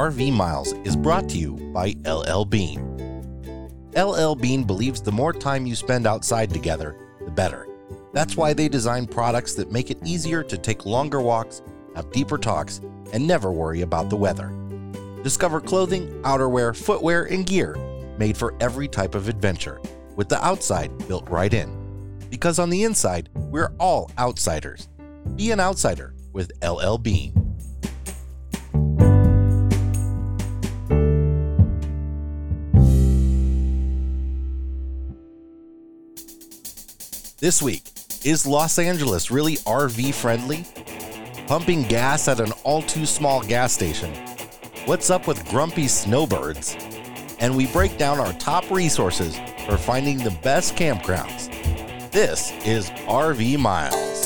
RV Miles is brought to you by LL Bean. LL Bean believes the more time you spend outside together, the better. That's why they design products that make it easier to take longer walks, have deeper talks, and never worry about the weather. Discover clothing, outerwear, footwear, and gear made for every type of adventure, with the outside built right in. Because on the inside, we're all outsiders. Be an outsider with LL Bean. This week, is Los Angeles really RV friendly? Pumping gas at an all too small gas station. What's up with grumpy snowbirds? And we break down our top resources for finding the best campgrounds. This is RV Miles.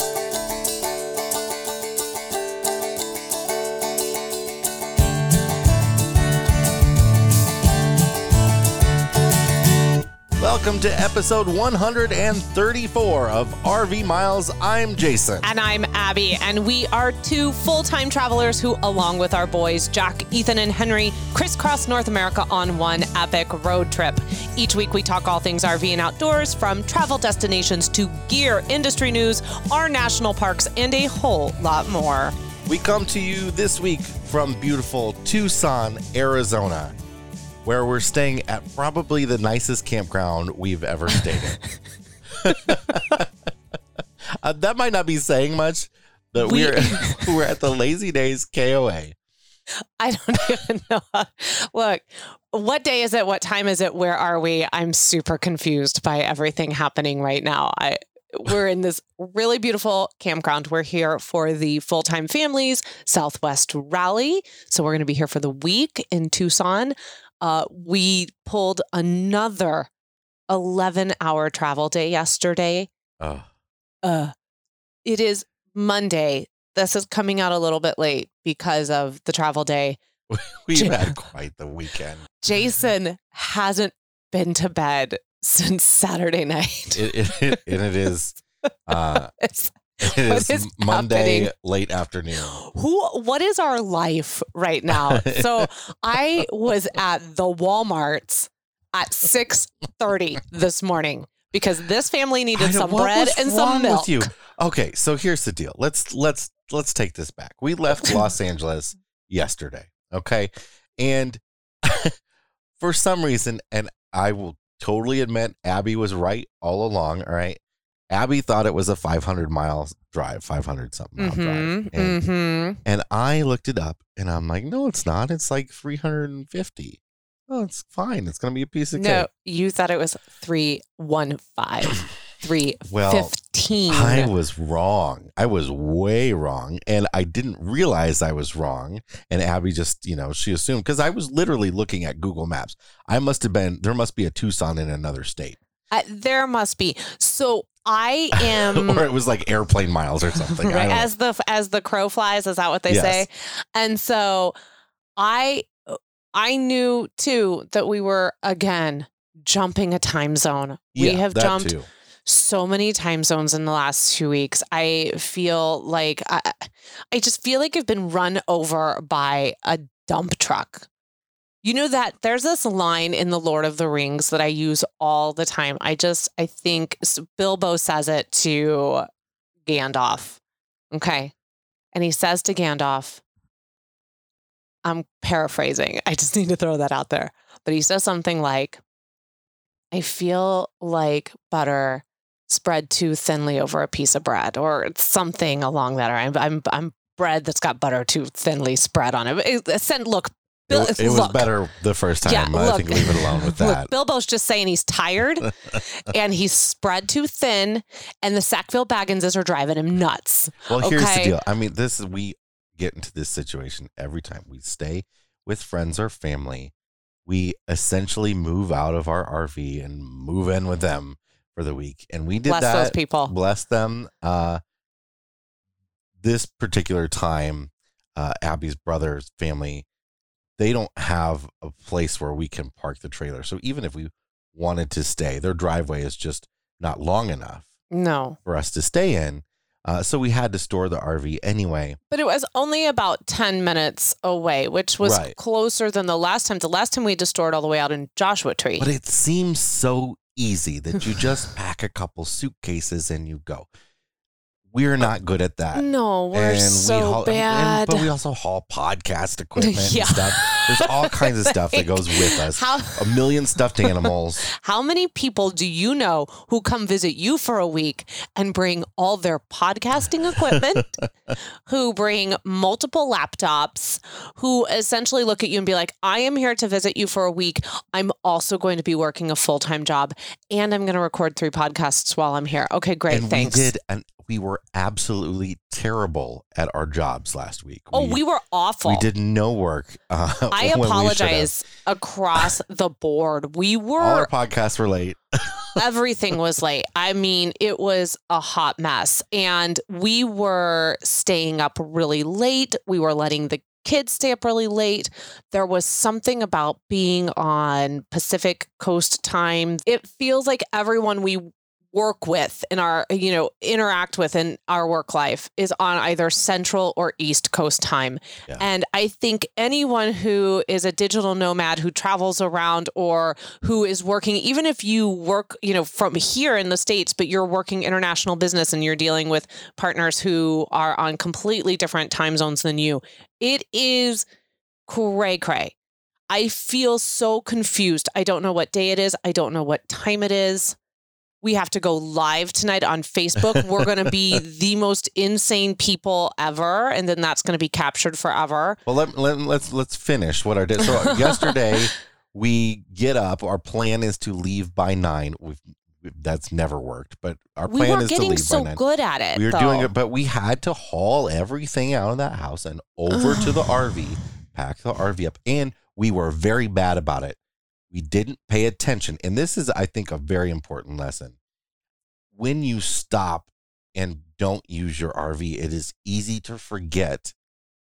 Welcome to episode 134 of RV Miles. I'm Jason. And I'm Abby, and we are two full time travelers who, along with our boys, Jack, Ethan, and Henry, crisscross North America on one epic road trip. Each week, we talk all things RV and outdoors, from travel destinations to gear, industry news, our national parks, and a whole lot more. We come to you this week from beautiful Tucson, Arizona where we're staying at probably the nicest campground we've ever stayed in. uh, that might not be saying much, but we, we're we're at the Lazydays KOA. I don't even know. Look, what day is it? What time is it? Where are we? I'm super confused by everything happening right now. I we're in this really beautiful campground. We're here for the full time families Southwest Rally. So we're going to be here for the week in Tucson uh, we pulled another 11 hour travel day yesterday. Uh. Uh, it is Monday. This is coming out a little bit late because of the travel day. We've J- had quite the weekend. Jason hasn't been to bed since Saturday night. it, it, and it is uh, It is, is Monday happening? late afternoon. Who what is our life right now? so I was at the Walmarts at 6:30 this morning because this family needed some bread and some milk. With you? Okay, so here's the deal. Let's let's let's take this back. We left Los Angeles yesterday, okay? And for some reason and I will totally admit Abby was right all along, all right? Abby thought it was a 500 mile drive, 500 something mile mm-hmm, drive. And, mm-hmm. and I looked it up and I'm like, no, it's not. It's like 350. Oh, it's fine. It's going to be a piece of no, cake. you thought it was 315. 315. Well, I was wrong. I was way wrong. And I didn't realize I was wrong. And Abby just, you know, she assumed because I was literally looking at Google Maps. I must have been, there must be a Tucson in another state. Uh, there must be. So I am, or it was like airplane miles or something. Right, as the as the crow flies, is that what they yes. say? And so, I I knew too that we were again jumping a time zone. Yeah, we have jumped too. so many time zones in the last two weeks. I feel like I, I just feel like I've been run over by a dump truck. You know that there's this line in The Lord of the Rings that I use all the time. I just, I think Bilbo says it to Gandalf. Okay. And he says to Gandalf, I'm paraphrasing. I just need to throw that out there. But he says something like, I feel like butter spread too thinly over a piece of bread or something along that. Or I'm, I'm, I'm bread that's got butter too thinly spread on it. it look, Bill, it, it was better the first time. Yeah, I look, think leave it alone with that. Look, Bilbo's just saying he's tired and he's spread too thin, and the Sackville Bagginses are driving him nuts. Well, here's the deal. I mean, this is we get into this situation every time we stay with friends or family. We essentially move out of our RV and move in with them for the week, and we did bless that. those people. Bless them. Uh, this particular time, uh, Abby's brother's family they don't have a place where we can park the trailer. So even if we wanted to stay, their driveway is just not long enough. No. For us to stay in. Uh, so we had to store the RV anyway. But it was only about 10 minutes away, which was right. closer than the last time. The last time we had to store it all the way out in Joshua Tree. But it seems so easy that you just pack a couple suitcases and you go. We're not good at that. No, we're and so we haul, bad. And, but we also haul podcast equipment yeah. and stuff. There's all kinds of stuff that goes with us. How, a million stuffed animals. How many people do you know who come visit you for a week and bring all their podcasting equipment, who bring multiple laptops, who essentially look at you and be like, I am here to visit you for a week. I'm also going to be working a full time job and I'm going to record three podcasts while I'm here. Okay, great. And thanks. We did an we were absolutely terrible at our jobs last week. Oh, we, we were awful. We did no work. Uh, I apologize across the board. We were all our podcasts were late. everything was late. I mean, it was a hot mess, and we were staying up really late. We were letting the kids stay up really late. There was something about being on Pacific Coast time. It feels like everyone we work with in our you know interact with in our work life is on either central or east coast time yeah. and i think anyone who is a digital nomad who travels around or who is working even if you work you know from here in the states but you're working international business and you're dealing with partners who are on completely different time zones than you it is cray cray I feel so confused. I don't know what day it is. I don't know what time it is we have to go live tonight on Facebook. We're going to be the most insane people ever, and then that's going to be captured forever. Well, let, let, let's let's finish what I did. So yesterday we get up. Our plan is to leave by nine. We've that's never worked, but our plan we is to leave so by nine. good at it. We were though. doing it, but we had to haul everything out of that house and over to the RV, pack the RV up, and we were very bad about it. We didn't pay attention. And this is, I think, a very important lesson. When you stop and don't use your RV, it is easy to forget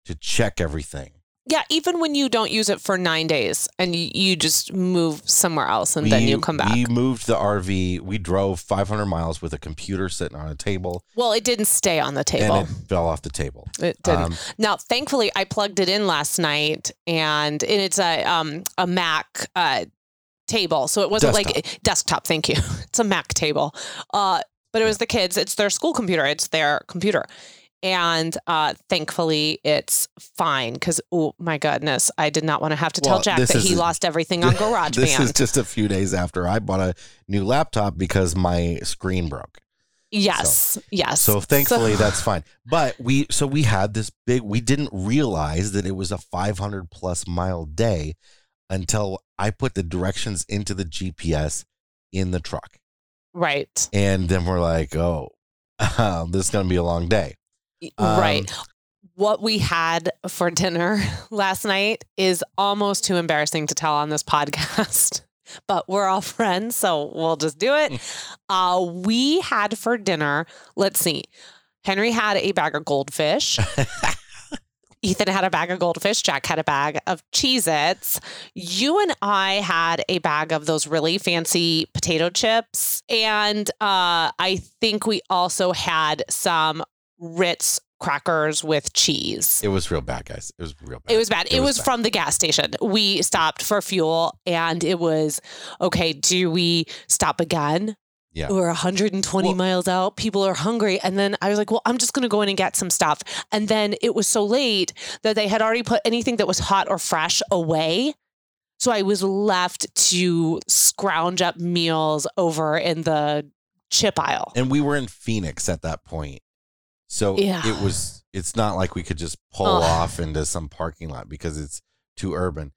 to check everything. Yeah, even when you don't use it for nine days and you, you just move somewhere else and we, then you come back. We moved the RV. We drove 500 miles with a computer sitting on a table. Well, it didn't stay on the table. And it fell off the table. It didn't. Um, now, thankfully, I plugged it in last night and, and it's a, um, a Mac uh, table. So it wasn't desktop. like desktop. Thank you. It's a Mac table. Uh, but it was the kids. It's their school computer. It's their computer. And uh, thankfully, it's fine because, oh my goodness, I did not want to have to well, tell Jack that he lost everything on GarageBand. this is just a few days after I bought a new laptop because my screen broke. Yes, so, yes. So thankfully so, that's fine. But we so we had this big we didn't realize that it was a 500 plus mile day until I put the directions into the GPS in the truck. Right. And then we're like, oh, this is going to be a long day. Um, right. What we had for dinner last night is almost too embarrassing to tell on this podcast. but we're all friends, so we'll just do it. Uh, we had for dinner, let's see, Henry had a bag of goldfish. Ethan had a bag of goldfish. Jack had a bag of Cheez Its. You and I had a bag of those really fancy potato chips. And uh, I think we also had some Ritz crackers with cheese. It was real bad, guys. It was real bad. It was bad. It, it was, was bad. from the gas station. We stopped for fuel and it was okay, do we stop again? Yeah. We're 120 well, miles out. People are hungry. And then I was like, well, I'm just going to go in and get some stuff. And then it was so late that they had already put anything that was hot or fresh away. So I was left to scrounge up meals over in the chip aisle. And we were in Phoenix at that point. So yeah. it was, it's not like we could just pull off into some parking lot because it's too urban.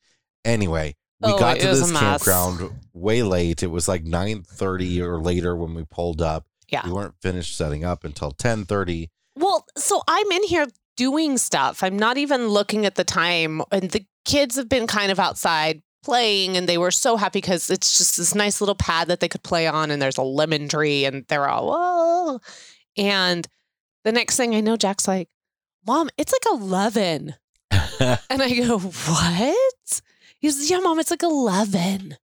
Anyway, we oh, got to this campground way late. It was like 9:30 or later when we pulled up. Yeah. We weren't finished setting up until 10:30. Well, so I'm in here doing stuff. I'm not even looking at the time and the kids have been kind of outside playing and they were so happy because it's just this nice little pad that they could play on and there's a lemon tree and they're all whoa. And the next thing I know, Jack's like, Mom, it's like 11. and I go, What? He says, Yeah, mom, it's like 11.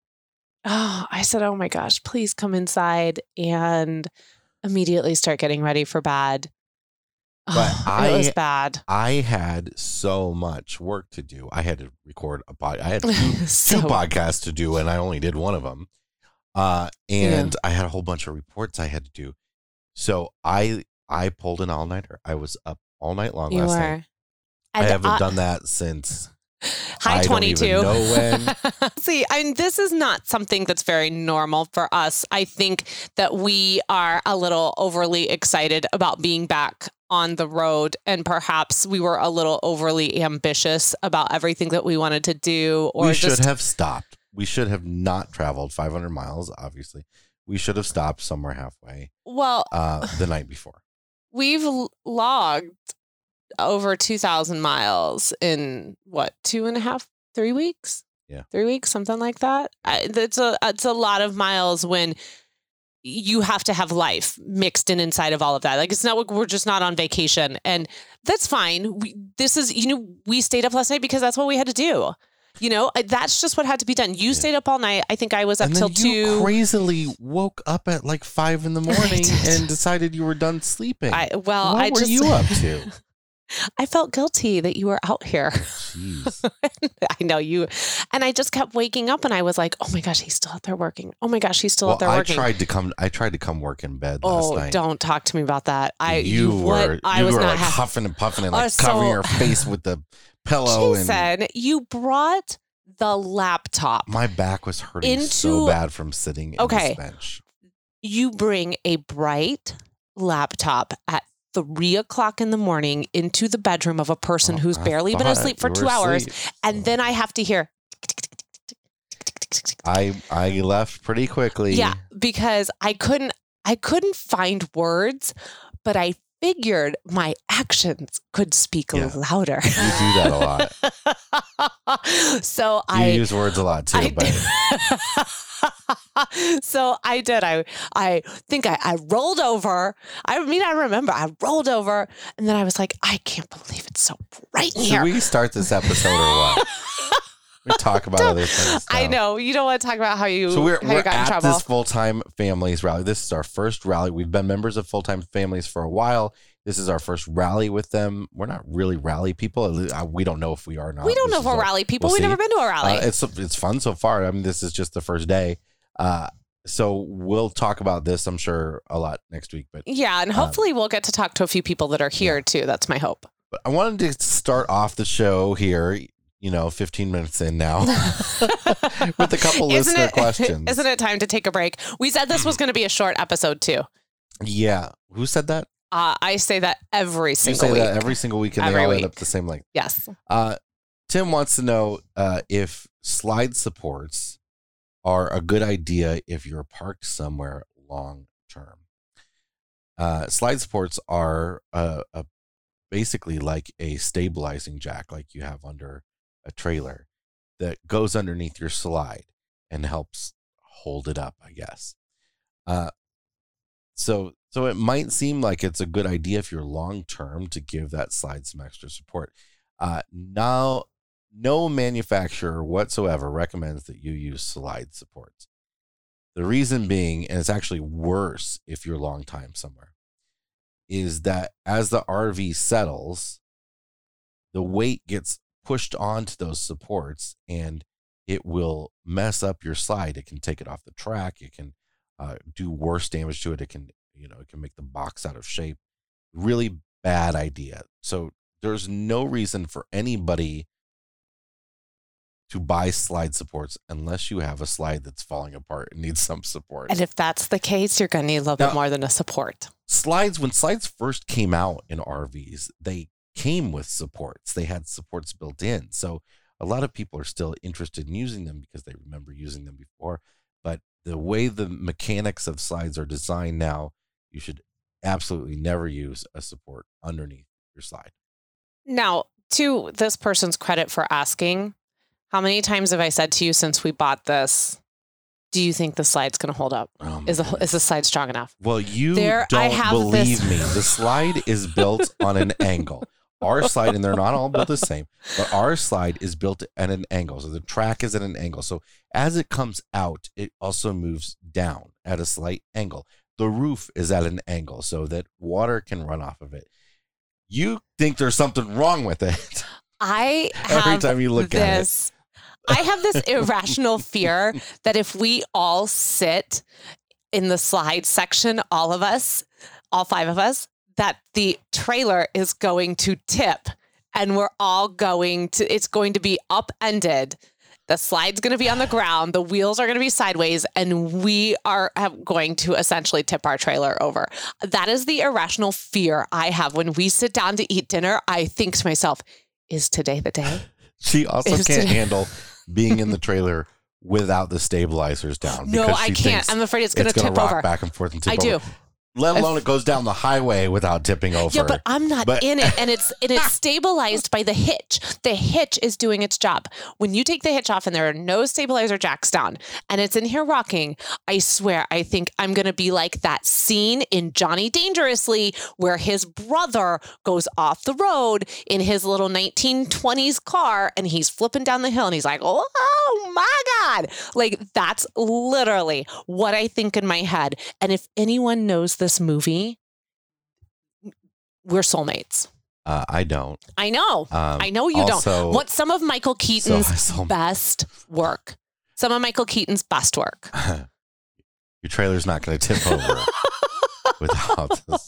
Oh, I said, Oh my gosh, please come inside and immediately start getting ready for bed. But I it was bad. I had so much work to do. I had to record a pod. I had two, So- two podcasts to do, and I only did one of them. Uh, and I had a whole bunch of reports I had to do. So I I pulled an all nighter. I was up all night long You last were. night. I haven't I- done that since Hi, I don't 22. even know when. See, I mean, this is not something that's very normal for us. I think that we are a little overly excited about being back on the road, and perhaps we were a little overly ambitious about everything that we wanted to do, or we just should have stopped. We should have not traveled 500 miles. Obviously, we should have stopped somewhere halfway well, uh, the night before. we've logged over 2,000 miles in what, two and a half, three weeks? Yeah. Three weeks, something like that. I, that's a, it's a lot of miles when you have to have life mixed in inside of all of that. Like it's not, we're just not on vacation and that's fine. We, this is, you know, we stayed up last night because that's what we had to do. You know, that's just what had to be done. You Yeah. stayed up all night. I think I was up and till two. crazily woke up at like five in the morning and decided you were done sleeping. I, well, what I were just, you up to? I felt guilty that you were out here. I know you. And I just kept waking up and I was like, oh my gosh, he's still out there working. Oh my gosh, he's still well, out there I working. tried to come. I tried to come work in bed last oh, night. don't talk to me about that. I you, what? were. I you was were not like happy. huffing and puffing and Uh, like covering your face with the pillow, and Jason, you brought the laptop. my back was hurting so bad from sitting in Okay. this bench. You bring a bright laptop at three o'clock in the morning into the bedroom of a person oh, who's Oh, I barely been asleep for two were hours. asleep. And then I have to hear I I left pretty quickly. Yeah, because I couldn't I couldn't find words, but I figured my actions could speak Yeah. louder. You do that a lot. so You I use words a lot too, so I did. I I think I, I rolled over. I mean I remember I rolled over and then I was like, I can't believe it's so bright in should here. we start this episode or what? we talk about other things. I know. You don't want to talk about how you So we're, how you we're got in at trouble. this full time families rally. This is our first rally. We've been members of full time families for a while. This is our first rally with them. We're not really rally people. We don't know if we are or not. we don't know This if we're rally people. We've see. never been to a rally. Uh, it's it's fun so far. I mean, this is just the first day. Uh, so we'll talk about this. I'm sure a lot next week. But Yeah, and Um, hopefully we'll get to talk to a few people that are here too. That's my hope. but I wanted to start off the show here. You know, 15 minutes in now with a couple Isn't listener it, questions. Isn't it time to take a break? We said this was going to be a short episode too. Yeah. Who said that? Uh, I say that every single You say week. that every single week, and Every they all end week. up the same length. yes. Uh, Tim wants to know uh, if slide supports are a good idea if you're parked somewhere long term. Uh, slide supports are uh, a, basically like a stabilizing jack, like you have under a trailer, that goes underneath your slide and helps hold it up. I guess. Uh, so so it might seem like it's a good idea if you're long term to give that slide some extra support. Uh, now, no manufacturer whatsoever recommends that you use slide supports. The reason being, and it's actually worse if you're long time somewhere, is that as the RV settles, the weight gets pushed onto those supports and it will mess up your slide. It can take it off the track. It can uh, do worse damage to it. It can, you know, it can make the box out of shape. Really bad idea. So there's no reason for anybody to buy slide supports unless you have a slide that's falling apart and needs some support. And if that's the case, you're going to need a little Now- bit more than a support. slides when slides first came out in RVs, they came with supports. They had supports built in. So a lot of people are still interested in using them because they remember using them before. But the way the mechanics of slides are designed now, you should absolutely never use a support underneath your slide. Now, to this person's credit for asking, how many times have I said to you since we bought this, do you think the slide's going to hold up? Oh Is the, goodness. is the slide strong enough? Well, you There- don't have believe this- me. The slide is built on an angle. Our slide, and they're not all built the same, but our slide is built at an angle. So the track is at an angle. So as it comes out, it also moves down at a slight angle. The roof is at an angle so that water can run off of it. you think there's something wrong with it. I every time you look this, at it. I have this irrational fear that if we all sit in the slide section, all of us, all five of us, that the trailer is going to tip and we're all going to, it's going to be upended. The slide's going to be on the ground, the wheels are going to be sideways, and we are going to essentially tip our trailer over. That is the irrational fear I have when we sit down to eat dinner. I think to myself, is today the day? She also is can't today- handle being in the trailer without the stabilizers down. No, I can't. I'm afraid it's going to tip over back and forth and tip I over. Let alone it goes down the highway without tipping over. Yeah, but I'm not but, in it, and it's and it's stabilized by the hitch. The hitch is doing its job. When you take the hitch off and there are no stabilizer jacks down, and it's in here rocking, I swear, I think I'm gonna be like that scene in Johnny Dangerously where his brother goes off the road in his little 1920s car, and he's flipping down the hill, and he's like, "Oh my god!" Like that's literally what I think in my head. And if anyone knows this movie, we're soulmates. Uh, I don't. I know. Um, I know you also, don't. What's some of Michael Keaton's so, best work? Some of Michael Keaton's best work. Your trailer's not going to tip over without down.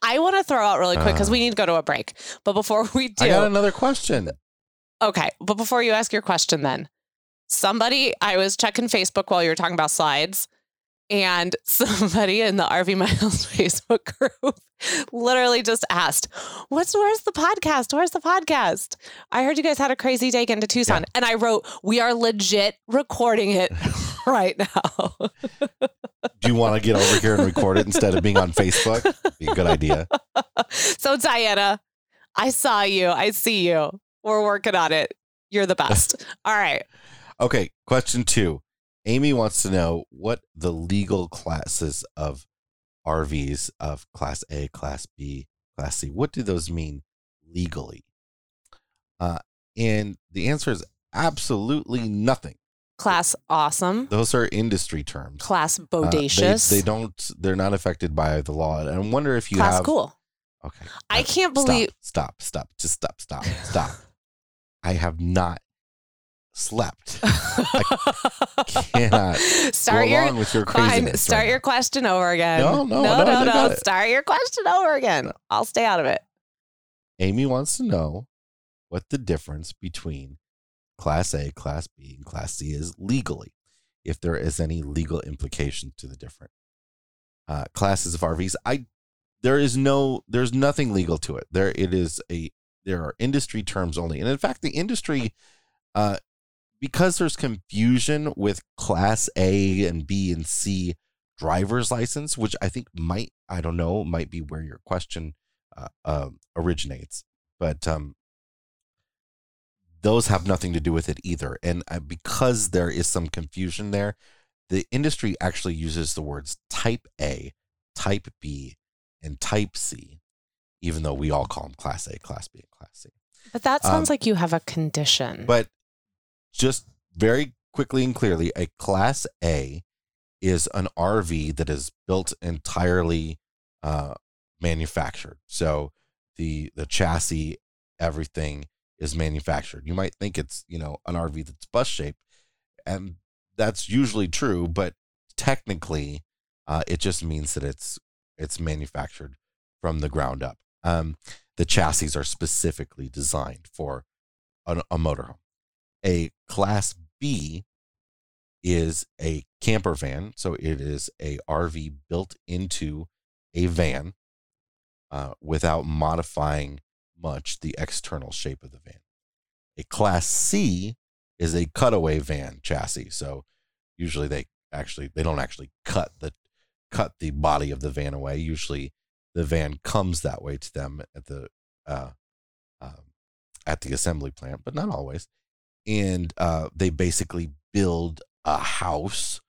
I want to throw out really quick because uh, we need to go to a break. But before we do, I got another question. Okay, but before you ask your question, then somebody I was checking Facebook while you were talking about slides and somebody in the RV Miles Facebook group literally just asked, What's where's the podcast? Where's the podcast? I heard you guys had a crazy day getting to Tucson. Yeah. And I wrote, We are legit recording it right now. Do you want to get over here and record it instead of being on Facebook? Be a good idea. So Diana, I saw you. I see you. We're working on it. You're the best. All right. Okay. Question two. Amy wants to know what the legal classes of RVs of class A, class B, class C, what do those mean legally? Uh, and the answer is absolutely nothing. Class awesome. Those are industry terms. Class bodacious. Uh, they, they, don't. They're not affected by the law. And I wonder if you class have. cool. Okay. I can't believe. Stop. Stop. Stop. Just stop. Stop. Stop. I have not slept. I cannot start your, with your fine, Start right your now. question over again. No, no, no, no. no, no. Start your question over again. I'll stay out of it. Amy wants to know what the difference between Class A, Class B, and Class C is legally, if there is any legal implication to the different uh, classes of RVs. I there is no there's nothing legal to it. There it is a there are industry terms only, and in fact, the industry uh, because there's confusion with class A and B and C driver's license, which I think might, I don't know, might be where your question uh, uh, originates. But um, those have nothing to do with it either. And uh, because there is some confusion there, the industry actually uses the words type A, type B, and type C, even though we all call them class A, class B, and class C. But that sounds um, like you have a condition. But just very quickly and clearly, a Class A is an RV that is built entirely uh, manufactured. So the the chassis, everything is manufactured. You might think it's you know an RV that's bus shaped, and that's usually true, but technically, uh, it just means that it's it's manufactured from the ground up. Um, the chassis are specifically designed for a, a motorhome. A Class B is a camper van. So it is a RV built into a van uh, without modifying much the external shape of the van. A Class C is a cutaway van chassis. So usually they actually they don't actually cut the cut the body of the van away. Usually the van comes that way to them at the uh, um, at the assembly plant, but not always and uh, they basically build a house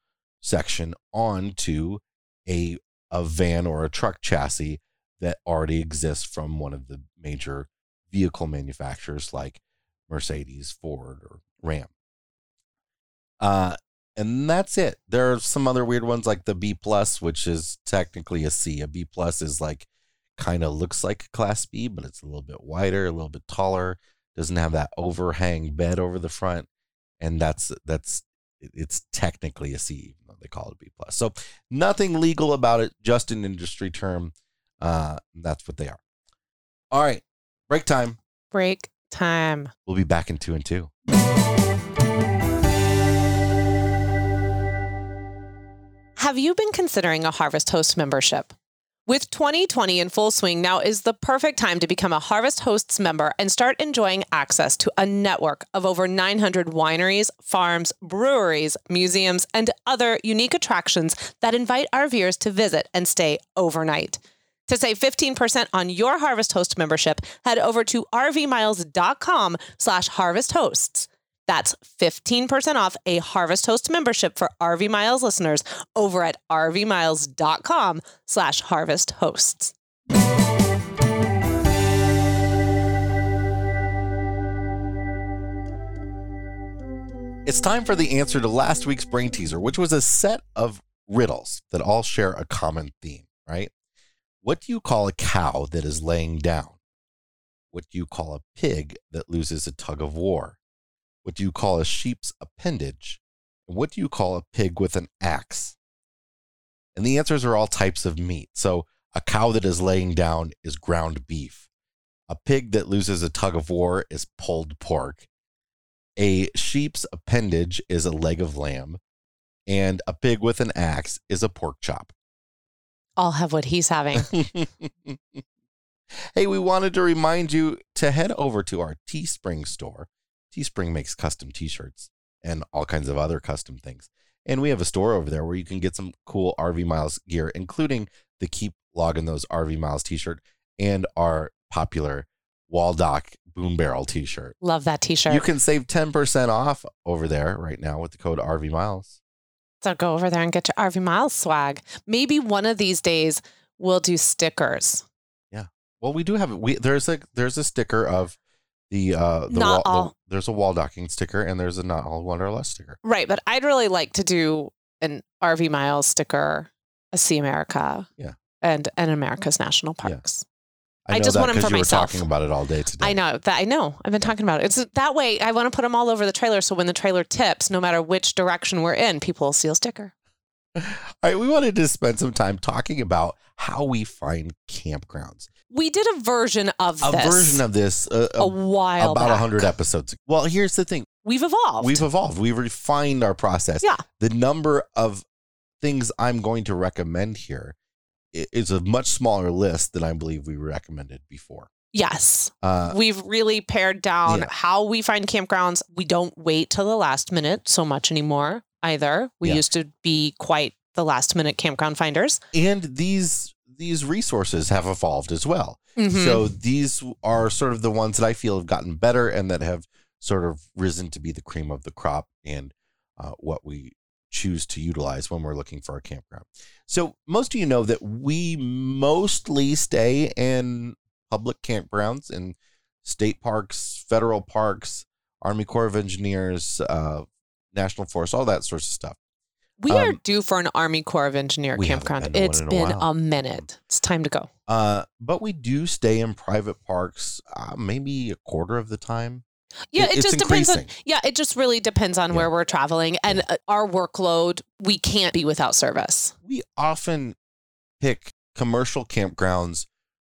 section onto a a van or a truck chassis that already exists from one of the major vehicle manufacturers like Mercedes, Ford, or Ram. Uh, and that's it. There are some other weird ones like the B plus, which is technically a C. A B plus is like kind of looks like a Class B, but it's a little bit wider, a little bit taller, doesn't have that overhang bed over the front, and that's that's it's technically a C, even though they call it a B plus. So nothing legal about it, just an industry term. Uh, that's what they are. All right, break time. Break time. We'll be back in two and two. Have you been considering a Harvest Host membership? With 2020 in full swing, now is the perfect time to become a Harvest Hosts member and start enjoying access to a network of over 900 wineries, farms, breweries, museums, and other unique attractions that invite our viewers to visit and stay overnight. To save 15% on your Harvest Host membership, head over to rvmiles.com slash harvesthosts. That's 15% off a Harvest Host membership for RV Miles listeners over at rvmiles.com slash harvest hosts. It's time for the answer to last week's brain teaser, which was a set of riddles that all share a common theme, right? What do you call a cow that is laying down? What do you call a pig that loses a tug of war? What do you call a sheep's appendage? And what do you call a pig with an axe? And the answers are all types of meat. So a cow that is laying down is ground beef. A pig that loses a tug of war is pulled pork. A sheep's appendage is a leg of lamb. And a pig with an axe is a pork chop. I'll have what he's having. hey, we wanted to remind you to head over to our Teespring store Teespring makes custom t-shirts and all kinds of other custom things. And we have a store over there where you can get some cool RV Miles gear, including the Keep Logging Those RV Miles t-shirt and our popular Waldock Boom Barrel t-shirt. Love that t-shirt. You can save 10% off over there right now with the code RV Miles. So go over there and get your RV Miles swag. Maybe one of these days we'll do stickers. Yeah. Well, we do have we there's a there's a sticker of the uh the not wall, all. The, there's a wall docking sticker and there's a not all wanderlust sticker. Right, but I'd really like to do an RV Miles sticker, a See America, yeah, and an America's National Parks. Yeah. I, I just want them for you myself. Were talking about it all day today. I know that. I know. I've been talking about it. It's that way. I want to put them all over the trailer, so when the trailer tips, no matter which direction we're in, people will see a sticker. All right, we wanted to spend some time talking about how we find campgrounds. We did a version of a this, version of this uh, a while ago. about back. hundred episodes. Well, here's the thing: we've evolved. We've evolved. We've refined our process. Yeah. The number of things I'm going to recommend here is a much smaller list than I believe we recommended before. Yes. Uh, We've really pared down yeah. how we find campgrounds. We don't wait till the last minute so much anymore either. We yeah. used to be quite the last minute campground finders. And these these resources have evolved as well. Mm-hmm. So these are sort of the ones that I feel have gotten better and that have sort of risen to be the cream of the crop and uh, what we choose to utilize when we're looking for a campground. So most of you know that we mostly stay in public campgrounds in state parks, federal parks, Army Corps of Engineers, uh, National Forest, all that sorts of stuff. We um, are due for an Army Corps of Engineer campground. It's been a, a, minute. It's time to go. Uh, but we do stay in private parks, uh, maybe a quarter of the time. Yeah, it, it just depends on. Yeah, it just really depends on yeah. where we're traveling and yeah. Uh, our workload. We can't be without service. We often pick commercial campgrounds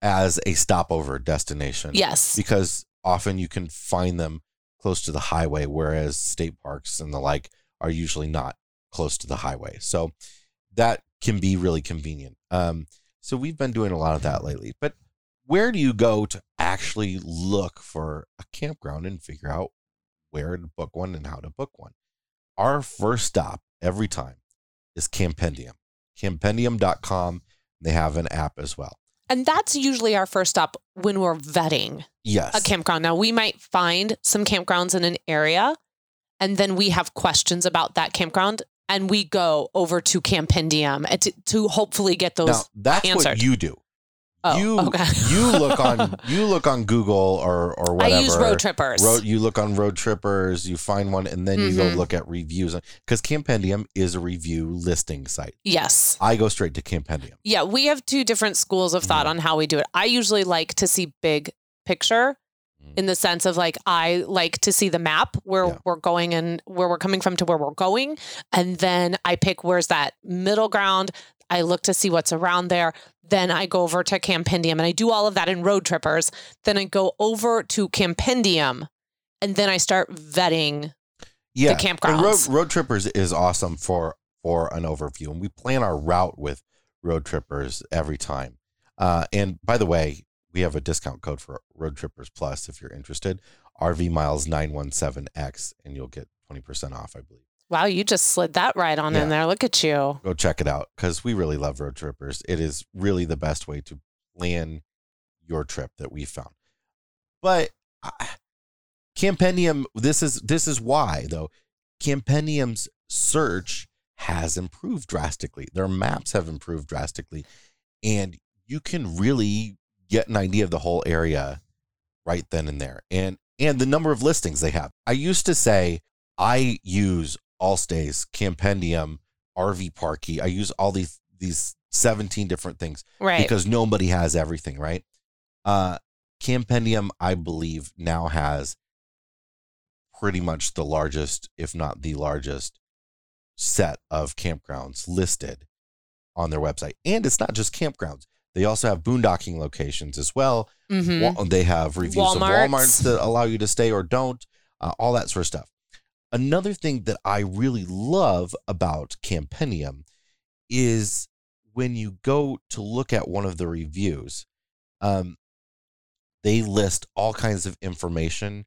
as a stopover destination. Yes, because often you can find them close to the highway, whereas state parks and the like are usually not close to the highway. So that can be really convenient. Um, so we've been doing a lot of that lately. But where do you go to actually look for a campground and figure out where to book one and how to book one? Our first stop every time is Campendium. Campendium.com. They have an app as well. And that's usually our first stop when we're vetting yes. a campground. Now, we might find some campgrounds in an area, and then we have questions about that campground and we go over to Campendium eh, to, to hopefully get those now, that's answered. what you do. Oh, you okay. you look on you look on Google or or whatever. I use Roadtrippers. Road, you look on Roadtrippers, you find one, and then you Mhm. go look at reviews because Campendium is a review listing site. yes. I go straight to Campendium. Yeah, we have two different schools of thought Mhm. on how we do it. I usually like to see big picture Mhm. in the sense of like I like to see the map where Yeah. we're going and where we're coming from to where we're going and then I pick where's that middle ground. I look to see what's around there. Then I go over to Campendium and I do all of that in Roadtrippers. Then I go over to Campendium and then I start vetting Yeah, the and road, campgrounds. road Trippers is awesome for for an overview, and we plan our route with Roadtrippers every time. Uh, and by the way, we have a discount code for Roadtrippers Plus if you're interested. RV Miles nine one seven X, and you'll get twenty percent off, I believe. Wow, you just slid that right on Yeah. in there. Look at you. Go check it out because we really love Roadtrippers. It is really the best way to plan your trip that we found. But uh, Campendium, this is this is why though. Campendium's search has improved drastically. Their maps have improved drastically, and you can really get an idea of the whole area right then and there. And and the number of listings they have. I used to say I use Allstays, Campendium, RV Parky. I use all these these 17 different things Right. because nobody has everything, right? Uh Campendium, I believe, now has pretty much the largest, if not the largest, set of campgrounds listed on their website. And it's not just campgrounds. They also have boondocking locations as well. Mhm. They have reviews of Walmarts. Walmarts that allow you to stay or don't, uh, all that sort of stuff. Another thing that I really love about Campendium is when you go to look at one of the reviews, um, they list all kinds of information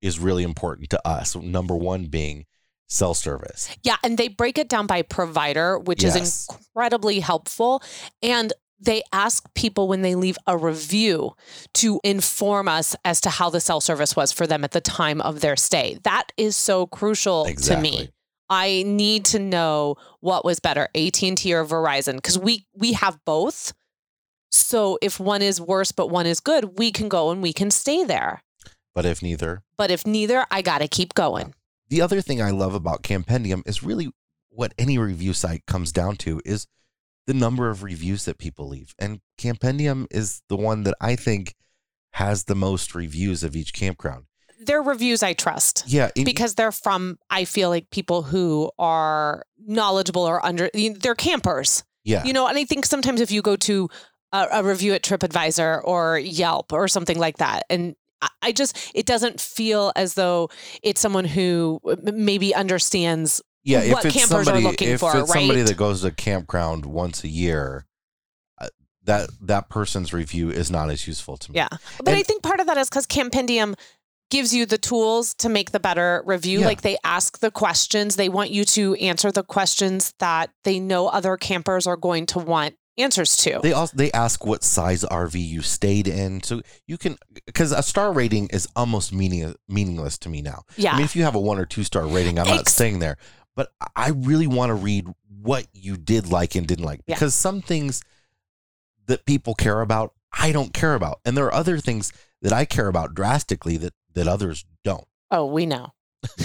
is really important to us. Number one being cell service. Yeah, and they break it down by provider, which Yes. is incredibly helpful. And they ask people when they leave a review to inform us as to how the cell service was for them at the time of their stay. That is so crucial to me. I need to know what was better, AT&T or Verizon, because we we have both. So if one is worse but one is good, we can go and we can stay there. But if neither, But if neither, I got to keep going. The other thing I love about Campendium is really what any review site comes down to is the number of reviews that people leave. And Campendium is the one that I think has the most reviews of each campground. Their reviews I trust. Yeah, and- because they're from i feel like people who are knowledgeable or under they're campers yeah, you know and i think sometimes if you go to a, a review at tripadvisor or yelp or something like that and I just it doesn't feel as though it's someone who maybe understands yeah. If it's somebody, if for, it's somebody that goes to campground once a year, uh, that that person's review is not as useful to me. yeah but i think part of that is because campendium gives you the tools to make the better review Yeah. like they ask the questions they want you to answer the questions that they know other campers are going to want answers to They also they ask what size RV you stayed in, so you can because a star rating is almost meaning meaningless to me now. yeah I mean, if you have a one or two star rating, I'm not staying there. But I really want to read what you did like and didn't like Yeah. because some things that people care about, I don't care about, and there are other things that I care about drastically that that others don't. Oh, we know.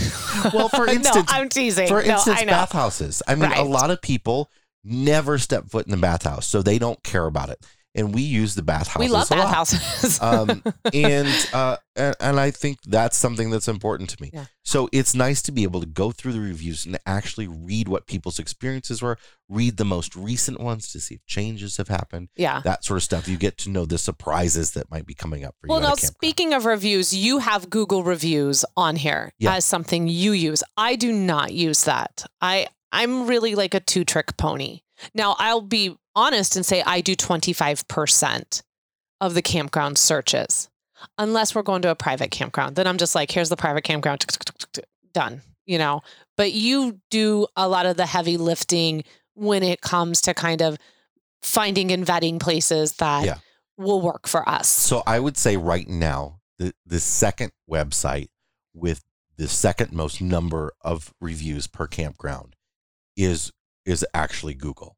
Well, for no, instance, I'm teasing. For no, instance, I bathhouses. I mean, a lot of people never step foot in the bathhouse, so they don't care about it, and we use the bathhouses. we love bathhouses. um, and uh, and, and I think that's something that's important to me. Yeah. So it's nice to be able to go through the reviews and actually read what people's experiences were, read the most recent ones to see if changes have happened, yeah. that sort of stuff. You get to know the surprises that might be coming up for Well, you. Well, now speaking of reviews, you have Google reviews on here Yeah. as something you use. I do not use that. I I'm really like a two trick pony. Now I'll be honest and say I do 25% of the campground searches. Unless we're going to a private campground. Then I'm just like, here's the private campground. Done. You know. But you do a lot of the heavy lifting when it comes to kind of finding and vetting places that Yeah. will work for us. So I would say right now, the the second website with the second most number of reviews per campground is is actually Google.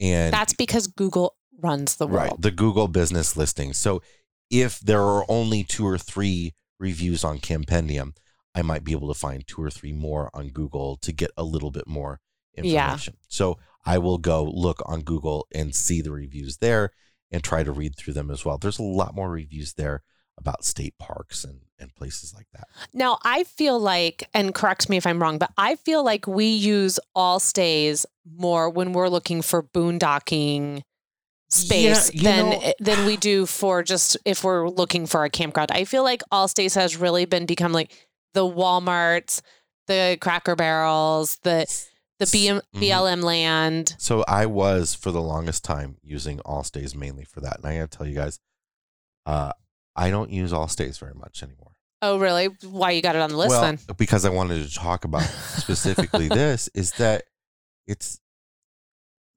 And That's because Google runs the world. Right. The Google business listing. So if there are only two or three reviews on Campendium, I might be able to find two or three more on Google to get a little bit more information. Yeah. So I will go look on Google and see the reviews there and try to read through them as well. There's a lot more reviews there about state parks and, and places like that. Now, I feel like, and correct me if I'm wrong, but I feel like we use AllStays more when we're looking for boondocking space yeah, than know, than we do for just if we're looking for a campground. I feel like AllStays has really been become like the Walmarts, the Cracker Barrels, the the BM, BLM mm-hmm. land. So I was for the longest time using AllStays mainly for that. And I gotta tell you guys, uh, I don't use AllStays very much anymore. Oh, really? Why you got it on the list well, then? Because I wanted to talk about specifically this is that it's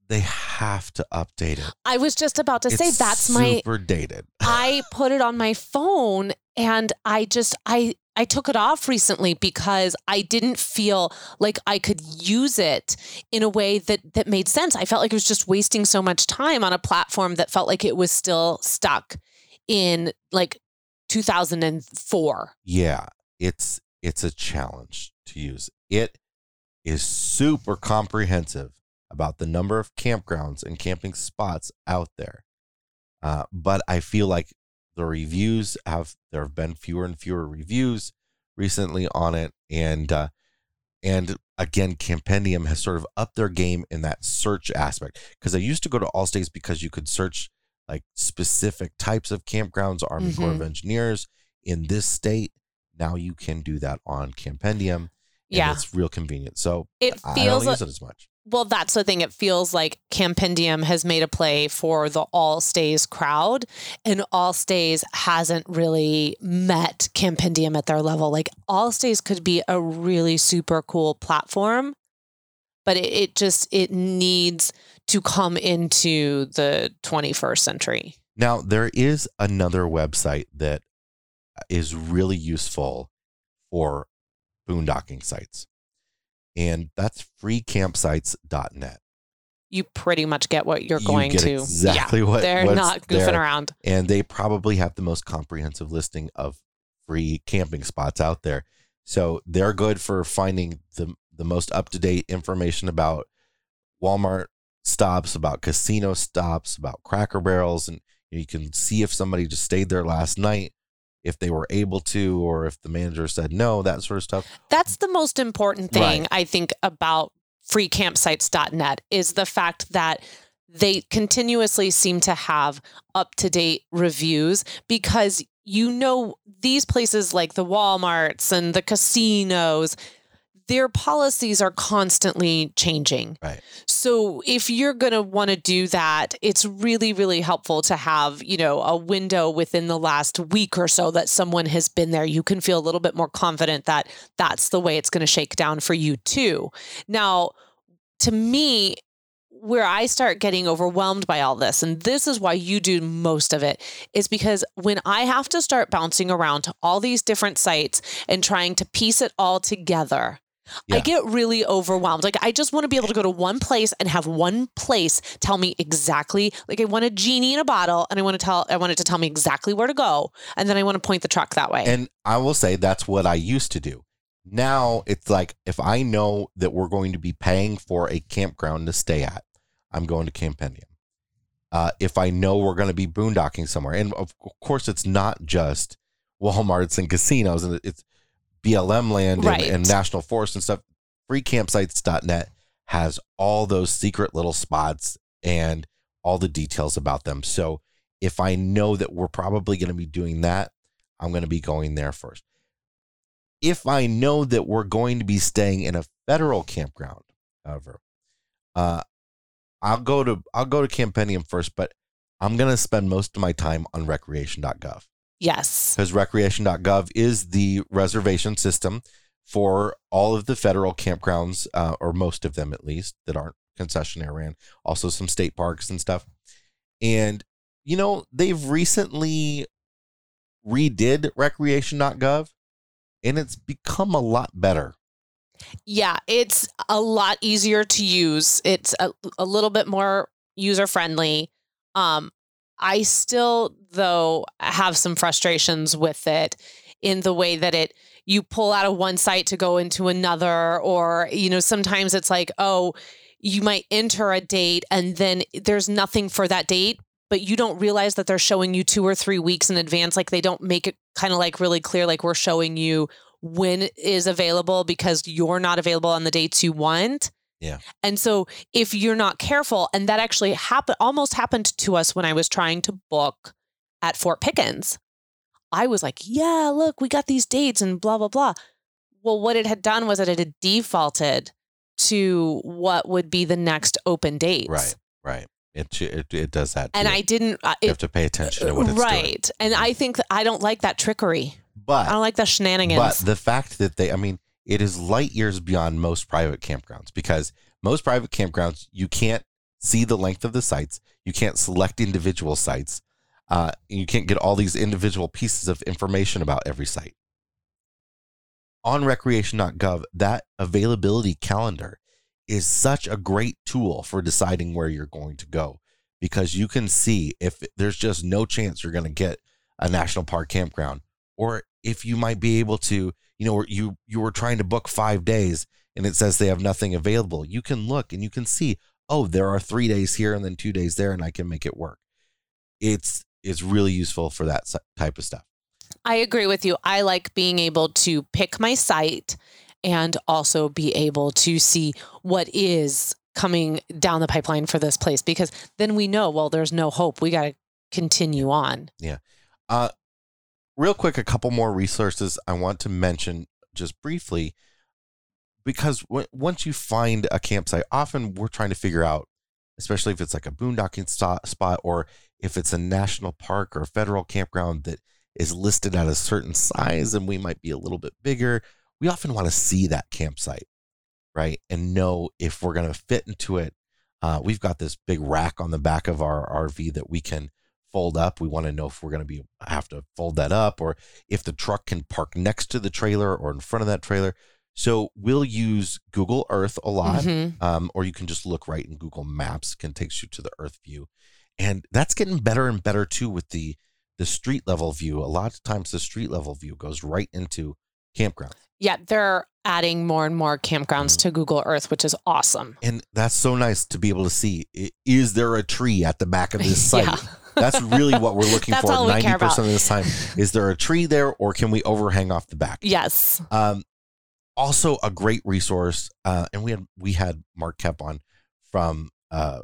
they have to update it. I was just about to it's say that's my super dated. I put it on my phone and I just I I took it off recently because I didn't feel like I could use it in a way that that made sense. I felt like it was just wasting so much time on a platform that felt like it was still stuck in like 2004. Yeah, it's it's a challenge to use. It is super comprehensive about the number of campgrounds and camping spots out there. Uh, but I feel like the reviews have there have been fewer and fewer reviews recently on it, and uh, and again, Campendium has sort of upped their game in that search aspect. Because I used to go to AllStays because you could search like specific types of campgrounds, Army mm-hmm. Corps of mm-hmm. Engineers in this state. Now you can do that on Campendium. yeah, it's real convenient. So it feels I don't use it as much well, that's the thing. It feels like Campendium has made a play for the AllStays crowd, and AllStays hasn't really met Campendium at their level. Like AllStays could be a really super cool platform, but it, it just it needs to come into the 21st century. Now there is another website that uh, is really useful for boondocking sites and that's freecampsites.net. You pretty much get what you're going you to. Exactly yeah, what they're not goofing there. around. And they probably have the most comprehensive listing of free camping spots out there. So they're good for finding the the most up to date information about Walmart stops, about casino stops, about Cracker Barrels, and you can see if somebody just stayed there last night if they were able to or if the manager said no, that sort of stuff. That's the most important thing right. I think about freecampsites.net is the fact that they continuously seem to have up to date reviews because you know these places like the Walmarts and the casinos their policies are constantly changing. Right. So if you're going to want to do that, it's really really helpful to have, you know, a window within the last week or so that someone has been there. You can feel a little bit more confident that that's the way it's going to shake down for you too. Now, to me, where I start getting overwhelmed by all this, and this is why you do most of it, is because when I have to start bouncing around to all these different sites and trying to piece it all together, yeah. I get really overwhelmed. Like I just want to be able to go to one place and have one place tell me exactly like I want a genie in a bottle and I want to tell I want it to tell me exactly where to go and then I want to point the truck that way. And I will say that's what I used to do. Now it's like if I know that we're going to be paying for a campground to stay at, I'm going to Campendium. Uh, if I know we're going to be boondocking somewhere, and of course it's not just WalMarts and casinos, and it's BLM land right. and, and national forest and stuff, freecampsites.net has all those secret little spots and all the details about them. So if I know that we're probably going to be doing that, I'm going to be going there first. If I know that we're going to be staying in a federal campground, however, uh, I'll go to I'll go to Campendium first, but I'm going to spend most of my time on recreation.gov. Yes. Because recreation.gov is the reservation system for all of the federal campgrounds, uh, or most of them at least, that aren't concessionaire ran. Also, some state parks and stuff. And, you know, they've recently redid recreation.gov and it's become a lot better. Yeah, it's a lot easier to use. It's a, a little bit more user friendly. Um, I still, though, have some frustrations with it in the way that it you pull out of one site to go into another, or you know, sometimes it's like, oh, you might enter a date and then there's nothing for that date, but you don't realize that they're showing you two or three weeks in advance. Like they don't make it kind of like really clear, like we're showing you when is available because you're not available on the dates you want. Yeah. And so if you're not careful, and that actually happened almost happened to us when I was trying to book at Fort Pickens. I was like, yeah, look, we got these dates and blah, blah, blah. Well, what it had done was that it had defaulted to what would be the next open dates. Right, right. It it, it does that. And I didn't. Uh, you have to pay attention to what it's right. doing. And I think I don't like that trickery. But I don't like the shenanigans. But the fact that they, I mean, it is light years beyond most private campgrounds because most private campgrounds you can't see the length of the sites, you can't select individual sites, uh, you can't get all these individual pieces of information about every site. On recreation.gov, that availability calendar is such a great tool for deciding where you're going to go because you can see if there's just no chance you're going to get a national park campground or if you might be able to you know you you were trying to book 5 days and it says they have nothing available. You can look and you can see oh there are 3 days here and then 2 days there and I can make it work. It's it's really useful for that type of stuff. I agree with you. I like being able to pick my site and also be able to see what is coming down the pipeline for this place because then we know well there's no hope. We got to continue on. Yeah. Uh real quick a couple more resources i want to mention just briefly because w- once you find a campsite often we're trying to figure out especially if it's like a boondocking spot or if it's a national park or a federal campground that is listed at a certain size and we might be a little bit bigger we often want to see that campsite, right? And know if we're going to fit into it. Uh, we've got this big rack on the back of our RV that we can fold up. We want to know if we're going to be have to fold that up or if the truck can park next to the trailer or in front of that trailer. So we'll use Google Earth a lot, mm-hmm. um, or you can just look right in Google Maps. Can takes you to the Earth view, and that's getting better and better too with the the street level view. A lot of times the street level view goes right into campground. Yeah, they're adding more and more campgrounds to Google Earth, which is awesome. And that's so nice to be able to see. Is there a tree at the back of this site? yeah. That's really what we're looking for 90% of this time. Is there a tree there or can we overhang off the back? Yes. Um, also a great resource. Uh, and we had, we had Mark Koep on from, uh,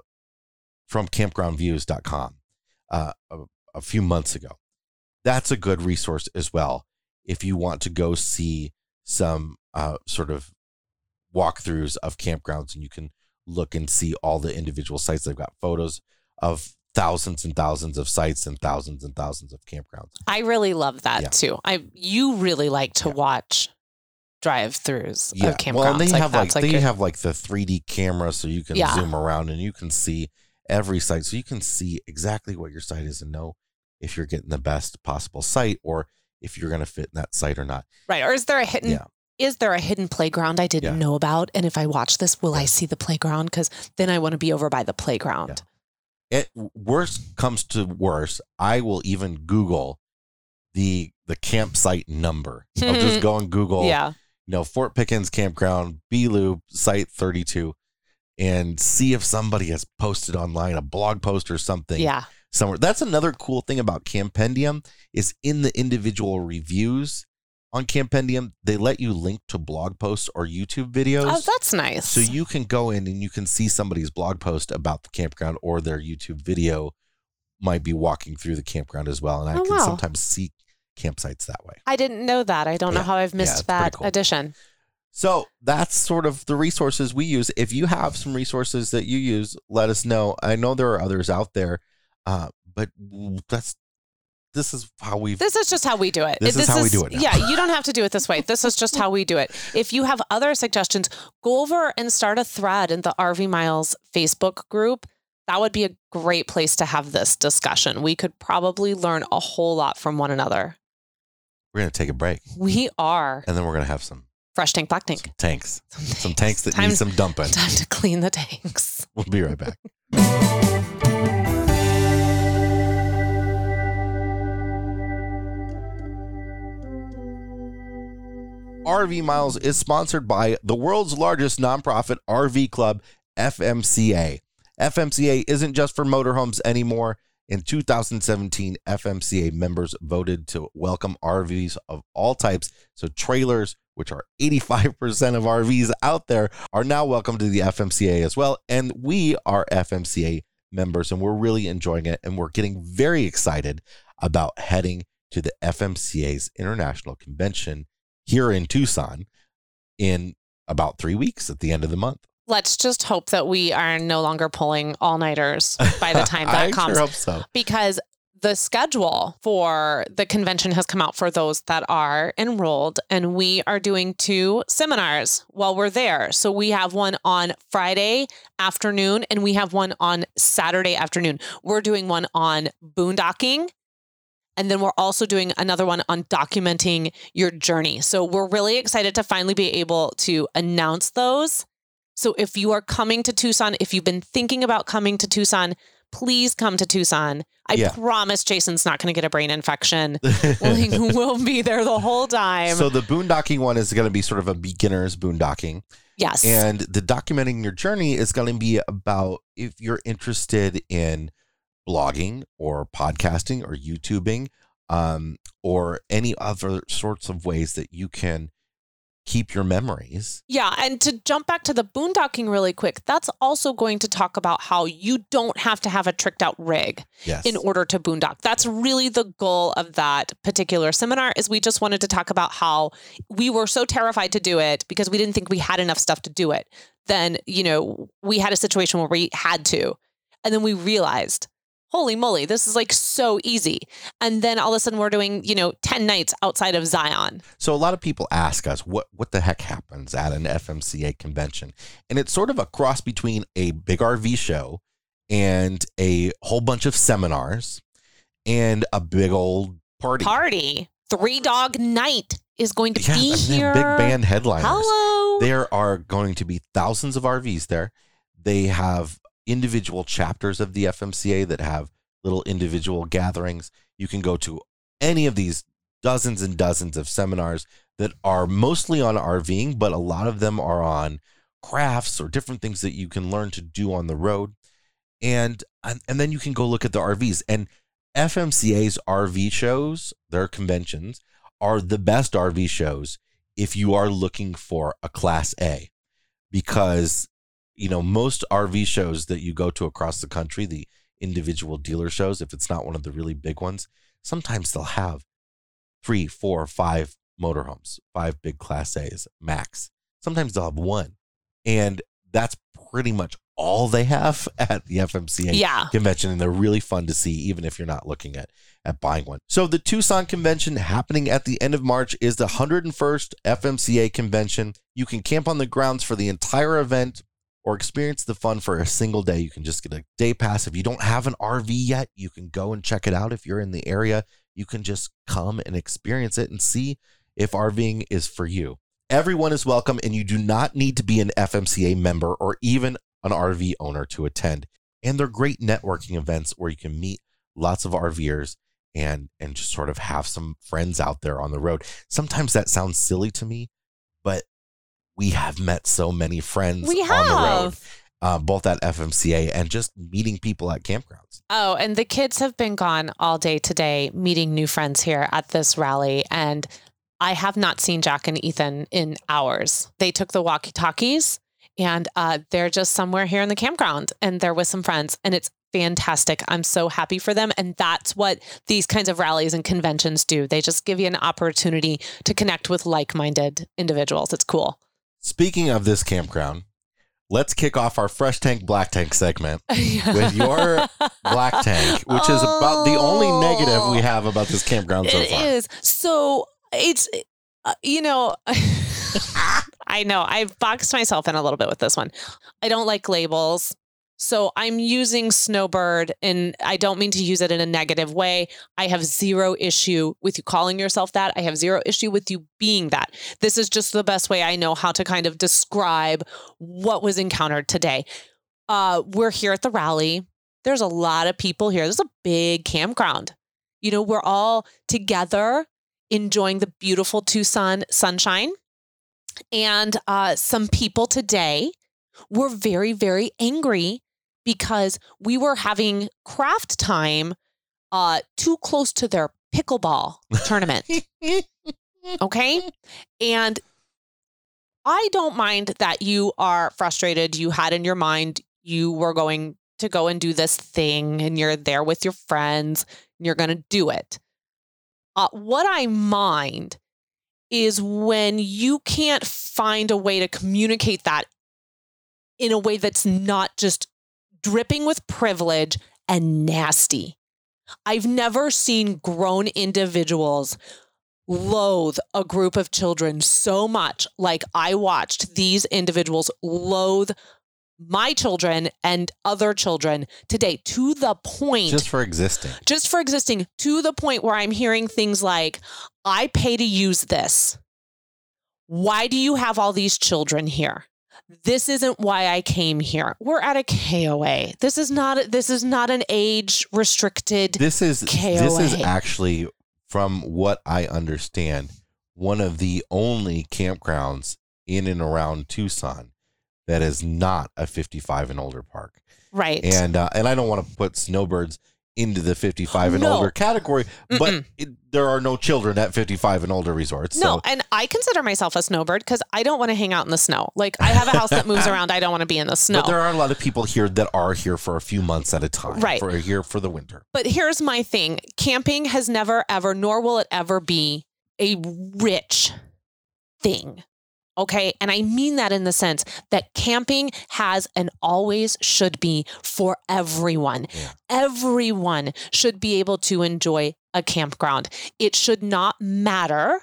from campgroundviews.com, uh, a, a few months ago. That's a good resource as well. If you want to go see some uh, sort of walkthroughs of campgrounds, and you can look and see all the individual sites. They've got photos of thousands and thousands of sites and thousands and thousands of campgrounds. I really love that yeah. too. I you really like to yeah. watch drive-throughs yeah. of campgrounds. Well, and they like have like, like they have like the 3D camera, so you can yeah. zoom around and you can see every site, so you can see exactly what your site is and know if you're getting the best possible site or if you're going to fit in that site or not. Right. Or is there a hidden yeah. is there a hidden playground I didn't yeah. know about and if I watch this will. I see the playground cuz then I want to be over by the playground. It worst comes to worse, I will even Google the the campsite number. I'll just go and Google yeah. you know Fort Pickens campground B loop site 32 and see if somebody has posted online a blog post or something. Yeah somewhere. That's another cool thing about Campendium is in the individual reviews on Campendium, they let you link to blog posts or YouTube videos. Oh, that's nice. So you can go in and you can see somebody's blog post about the campground or their YouTube video might be walking through the campground as well. And I oh, can wow. sometimes see campsites that way. I didn't know that. I don't yeah. know how I've missed yeah, that cool. addition. So that's sort of the resources we use. If you have some resources that you use, let us know. I know there are others out there uh, but that's this is how we this is just how we do it. This, this is how is, we do it now. yeah you don't have to do it this way. This is just how we do it. If you have other suggestions go over and start a thread in the rv miles facebook group. That would be a great place to have this discussion. We could probably learn a whole lot from one another. We're going to take a break. We are. And then we're going to have some fresh tank black tank. some tanks. Some tanks, some tanks. that time, need some dumping. Time to clean the tanks. We'll be right back RV Miles is sponsored by the world's largest nonprofit RV club, FMCA. FMCA isn't just for motorhomes anymore. In 2017, FMCA members voted to welcome RVs of all types. So, trailers, which are 85% of RVs out there, are now welcome to the FMCA as well. And we are FMCA members, and we're really enjoying it. And we're getting very excited about heading to the FMCA's International Convention here in Tucson in about three weeks at the end of the month. Let's just hope that we are no longer pulling all nighters by the time that I comes. Sure hope so. Because the schedule for the convention has come out for those that are enrolled, and we are doing two seminars while we're there. So we have one on Friday afternoon, and we have one on Saturday afternoon. We're doing one on boondocking and then we're also doing another one on documenting your journey. So we're really excited to finally be able to announce those. So if you are coming to Tucson, if you've been thinking about coming to Tucson, please come to Tucson. I yeah. promise Jason's not going to get a brain infection. like, we'll be there the whole time. So the boondocking one is going to be sort of a beginner's boondocking. Yes. And the documenting your journey is going to be about if you're interested in blogging or podcasting or YouTubing um, or any other sorts of ways that you can keep your memories. Yeah. And to jump back to the boondocking really quick, that's also going to talk about how you don't have to have a tricked out rig yes. in order to boondock. That's really the goal of that particular seminar is we just wanted to talk about how we were so terrified to do it because we didn't think we had enough stuff to do it. Then, you know, we had a situation where we had to. And then we realized holy moly, this is like so easy. And then all of a sudden we're doing, you know, 10 nights outside of Zion. So a lot of people ask us what what the heck happens at an FMCA convention? And it's sort of a cross between a big RV show and a whole bunch of seminars and a big old party. Party. Three dog night is going to yeah, be here. Big band headliners. Hello. There are going to be thousands of RVs there. They have individual chapters of the FMCA that have little individual gatherings. You can go to any of these dozens and dozens of seminars that are mostly on RVing, but a lot of them are on crafts or different things that you can learn to do on the road. And and then you can go look at the RVs and FMCA's RV shows, their conventions are the best RV shows if you are looking for a class A because you know, most RV shows that you go to across the country, the individual dealer shows, if it's not one of the really big ones, sometimes they'll have three, four, five motorhomes, five big class A's max. Sometimes they'll have one. And that's pretty much all they have at the FMCA yeah. convention. And they're really fun to see, even if you're not looking at, at buying one. So the Tucson convention happening at the end of March is the 101st FMCA convention. You can camp on the grounds for the entire event or experience the fun for a single day. You can just get a day pass. If you don't have an RV yet, you can go and check it out. If you're in the area, you can just come and experience it and see if RVing is for you. Everyone is welcome, and you do not need to be an FMCA member or even an RV owner to attend. And they're great networking events where you can meet lots of RVers and and just sort of have some friends out there on the road. Sometimes that sounds silly to me, but we have met so many friends we on have. the road. Uh, both at FMCA and just meeting people at campgrounds. Oh, and the kids have been gone all day today, meeting new friends here at this rally. And I have not seen Jack and Ethan in hours. They took the walkie talkies and uh, they're just somewhere here in the campground and they're with some friends. And it's fantastic. I'm so happy for them. And that's what these kinds of rallies and conventions do. They just give you an opportunity to connect with like minded individuals. It's cool. Speaking of this campground, let's kick off our fresh tank black tank segment with your black tank, which is about the only negative we have about this campground so it far. It is. So it's, uh, you know, I know I've boxed myself in a little bit with this one. I don't like labels. So I'm using Snowbird and I don't mean to use it in a negative way. I have zero issue with you calling yourself that. I have zero issue with you being that. This is just the best way I know how to kind of describe what was encountered today. Uh, we're here at the rally. There's a lot of people here. There's a big campground. You know, we're all together enjoying the beautiful Tucson sunshine And uh, some people today were very, very angry because we were having craft time uh, too close to their pickleball tournament. okay. And I don't mind that you are frustrated. You had in your mind you were going to go and do this thing and you're there with your friends and you're going to do it. Uh, what I mind is when you can't find a way to communicate that in a way that's not just dripping with privilege and nasty. I've never seen grown individuals loathe a group of children so much like I watched these individuals loathe my children and other children today to the point just for existing. just for existing to the point where i'm hearing things like i pay to use this. Why do you have all these children here this isn't why I came here. We're at a KOA. This is not this is not an age restricted This is KOA. this is actually from what I understand one of the only campgrounds in and around Tucson that is not a 55 and older park. Right. And uh, and I don't want to put snowbirds into the 55 and no. older category, but it, there are no children at 55 and older resorts. No, so. and I consider myself a snowbird because I don't want to hang out in the snow. Like I have a house that moves around. I don't want to be in the snow. But there are a lot of people here that are here for a few months at a time. Right. For here for the winter. But here's my thing camping has never, ever, nor will it ever be a rich thing. Okay. And I mean that in the sense that camping has and always should be for everyone. Yeah. Everyone should be able to enjoy a campground. It should not matter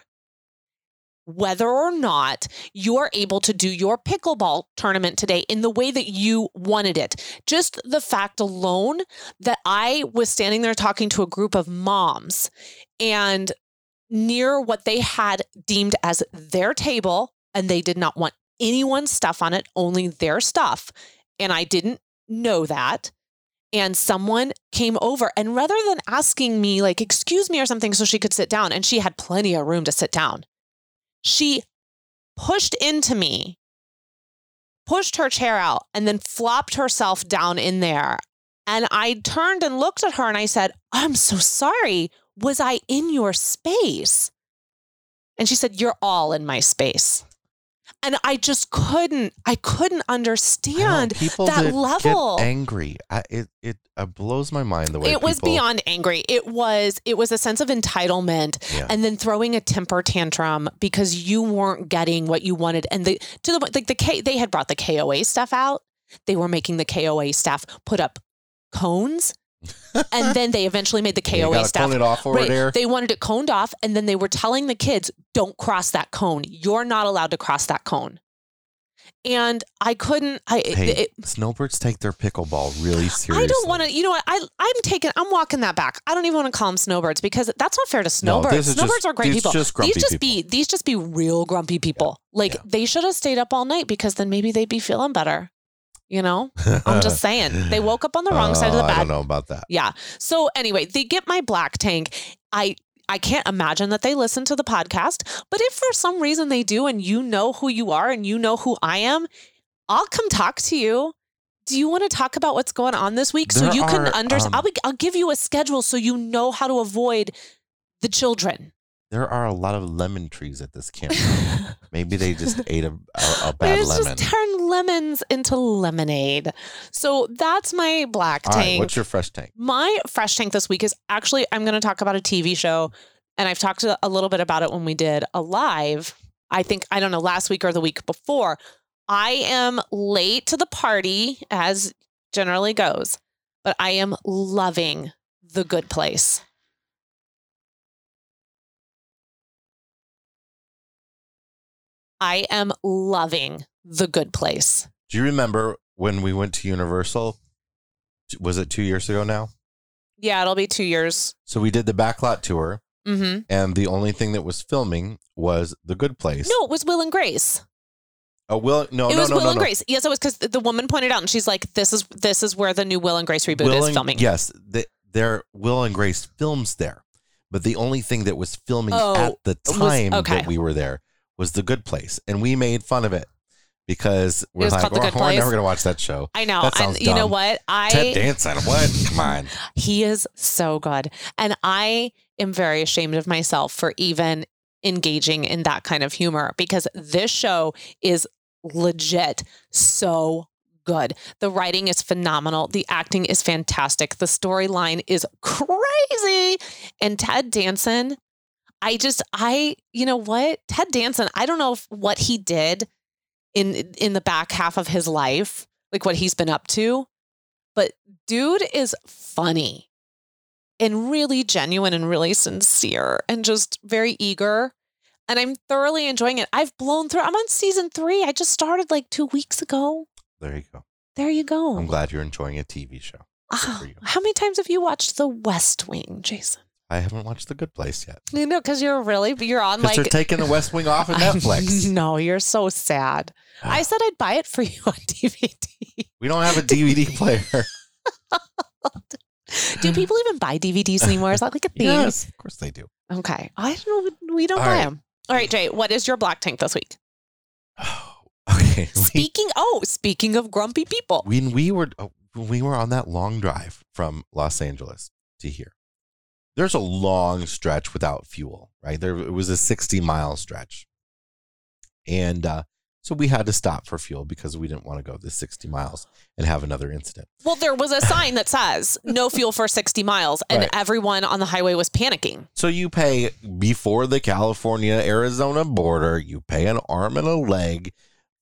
whether or not you're able to do your pickleball tournament today in the way that you wanted it. Just the fact alone that I was standing there talking to a group of moms and near what they had deemed as their table and they did not want anyone's stuff on it, only their stuff. And I didn't know that. And someone came over, and rather than asking me, like, excuse me or something, so she could sit down, and she had plenty of room to sit down, she pushed into me, pushed her chair out, and then flopped herself down in there. And I turned and looked at her and I said, I'm so sorry. Was I in your space? And she said, You're all in my space and I just couldn't. I couldn't understand people that, that level. angry. I, it it uh, blows my mind the way it was beyond angry. It was it was a sense of entitlement, yeah. and then throwing a temper tantrum because you weren't getting what you wanted. And the to the like the K they had brought the KOA stuff out. They were making the KOA staff put up cones and then they eventually made the KOA staff. Cone it off over right. there. They wanted it coned off, and then they were telling the kids, "Don't cross that cone. You're not allowed to cross that cone." And I couldn't. I hey, it, snowbirds take their pickleball really seriously. I don't want to. You know what? I I'm taking. I'm walking that back. I don't even want to call them snowbirds because that's not fair to snowbirds. No, snowbirds just, are great people. Just these just people. be these just be real grumpy people. Yeah. Like yeah. they should have stayed up all night because then maybe they'd be feeling better. You know, I'm just saying they woke up on the wrong uh, side of the bed. I don't know about that. Yeah. So anyway, they get my black tank. I I can't imagine that they listen to the podcast, but if for some reason they do and you know who you are and you know who I am, I'll come talk to you. Do you want to talk about what's going on this week there so you can understand? Um, I'll, I'll give you a schedule so you know how to avoid the children. There are a lot of lemon trees at this camp. Maybe they just ate a, a, a bad lemon. Just turn lemons into lemonade. So that's my black tank. what's your fresh tank? My fresh tank this week is actually I'm going to talk about a TV show, and I've talked a little bit about it when we did a live. I think I don't know last week or the week before. I am late to the party as generally goes, but I am loving the good place. I am loving the good place. Do you remember when we went to Universal? Was it two years ago now? Yeah, it'll be two years. So we did the backlot tour, mm-hmm. and the only thing that was filming was the good place. No, it was Will and Grace. Oh, Will? No, it no, was no, Will no, and. Grace. Yes, it was because the woman pointed out, and she's like, "This is this is where the new Will and Grace reboot Will is filming." Yes, the, there Will and Grace films there, but the only thing that was filming oh, at the time was, okay. that we were there was The Good Place, and we made fun of it because we're like, oh, we're never gonna watch that show. I know. That sounds and you know what? I Ted Danson. What? Come on. he is so good, and I am very ashamed of myself for even engaging in that kind of humor because this show is legit so good. The writing is phenomenal. The acting is fantastic. The storyline is crazy. And Ted Danson, I just I you know what? Ted Danson, I don't know if, what he did in in the back half of his life, like what he's been up to, but dude is funny and really genuine and really sincere and just very eager. And I'm thoroughly enjoying it. I've blown through. I'm on season three. I just started like two weeks ago. There you go. There you go. I'm glad you're enjoying a TV show. Oh, how many times have you watched The West Wing, Jason? I haven't watched The Good Place yet. You know, because you're really you're on like they're taking The West Wing off of Netflix. no, you're so sad. I ah. said I'd buy it for you on DVD. We don't have a DVD player. do people even buy DVDs anymore? Is that like a thing? Yes, of course they do. Okay, I don't know. We don't All buy right. them. All right, Jay. What is your black tank this week? okay. Speaking. oh, speaking of grumpy people. When we were oh, we were on that long drive from Los Angeles to here, there's a long stretch without fuel. Right there, it was a 60 mile stretch, and uh, so we had to stop for fuel because we didn't want to go the 60 miles and have another incident. Well, there was a sign that says no fuel for 60 miles, and right. everyone on the highway was panicking. So you pay before the California Arizona border, you pay an arm and a leg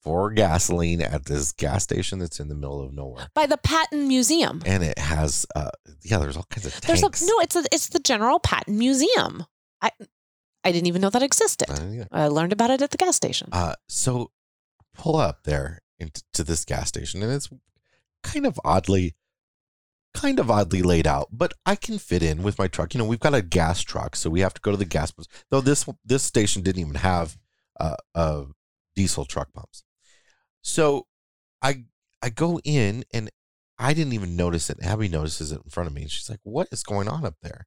for gasoline at this gas station that's in the middle of nowhere by the Patton Museum. And it has, uh, yeah, there's all kinds of tanks. There's a, no, it's a, it's the General Patton Museum. I I didn't even know that existed. Uh. I learned about it at the gas station. Uh, so pull up there into this gas station, and it's kind of oddly, kind of oddly laid out. But I can fit in with my truck. You know, we've got a gas truck, so we have to go to the gas pumps. Though this this station didn't even have uh, uh, diesel truck pumps, so I I go in and I didn't even notice it. Abby notices it in front of me, and she's like, "What is going on up there?"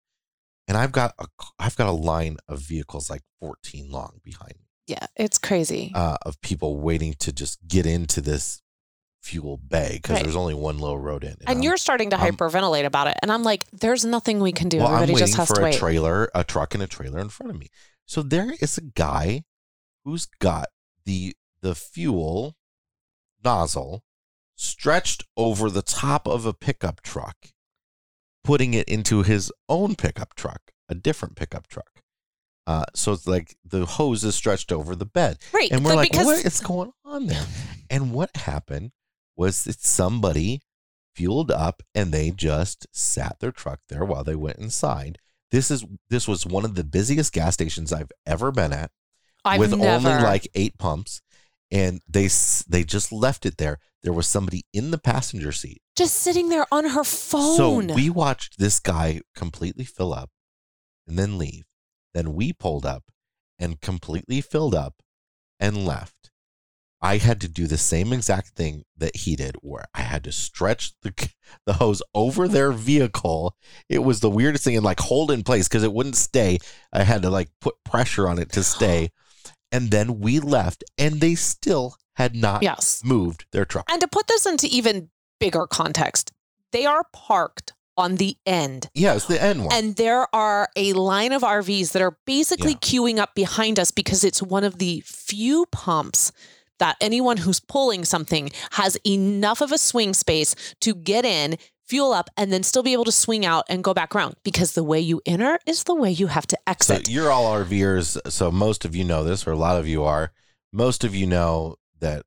And I've got a I've got a line of vehicles like 14 long behind me. Yeah, it's crazy. Uh, of people waiting to just get into this fuel bay because right. there's only one little road in. And, and you're starting to hyperventilate about it. And I'm like, there's nothing we can do. Well, Everybody just has for to a wait. trailer, a truck and a trailer in front of me. So there is a guy who's got the the fuel nozzle stretched over the top of a pickup truck, putting it into his own pickup truck, a different pickup truck. Uh, so it's like the hose is stretched over the bed. Right. And we're like, what is going on there? And what happened was that somebody fueled up and they just sat their truck there while they went inside. This is this was one of the busiest gas stations I've ever been at I've with never. only like 8 pumps and they they just left it there. There was somebody in the passenger seat just sitting there on her phone. So we watched this guy completely fill up and then leave then we pulled up and completely filled up and left. I had to do the same exact thing that he did, where I had to stretch the the hose over mm-hmm. their vehicle. It was the weirdest thing, and like hold in place because it wouldn't stay. I had to like put pressure on it to stay, and then we left, and they still had not yes. moved their truck. And to put this into even bigger context, they are parked on the end. Yeah, it's the end one. And there are a line of RVs that are basically yeah. queuing up behind us because it's one of the few pumps that anyone who's pulling something has enough of a swing space to get in, fuel up, and then still be able to swing out and go back around because the way you enter is the way you have to exit. So you're all RVers, so most of you know this, or a lot of you are. Most of you know that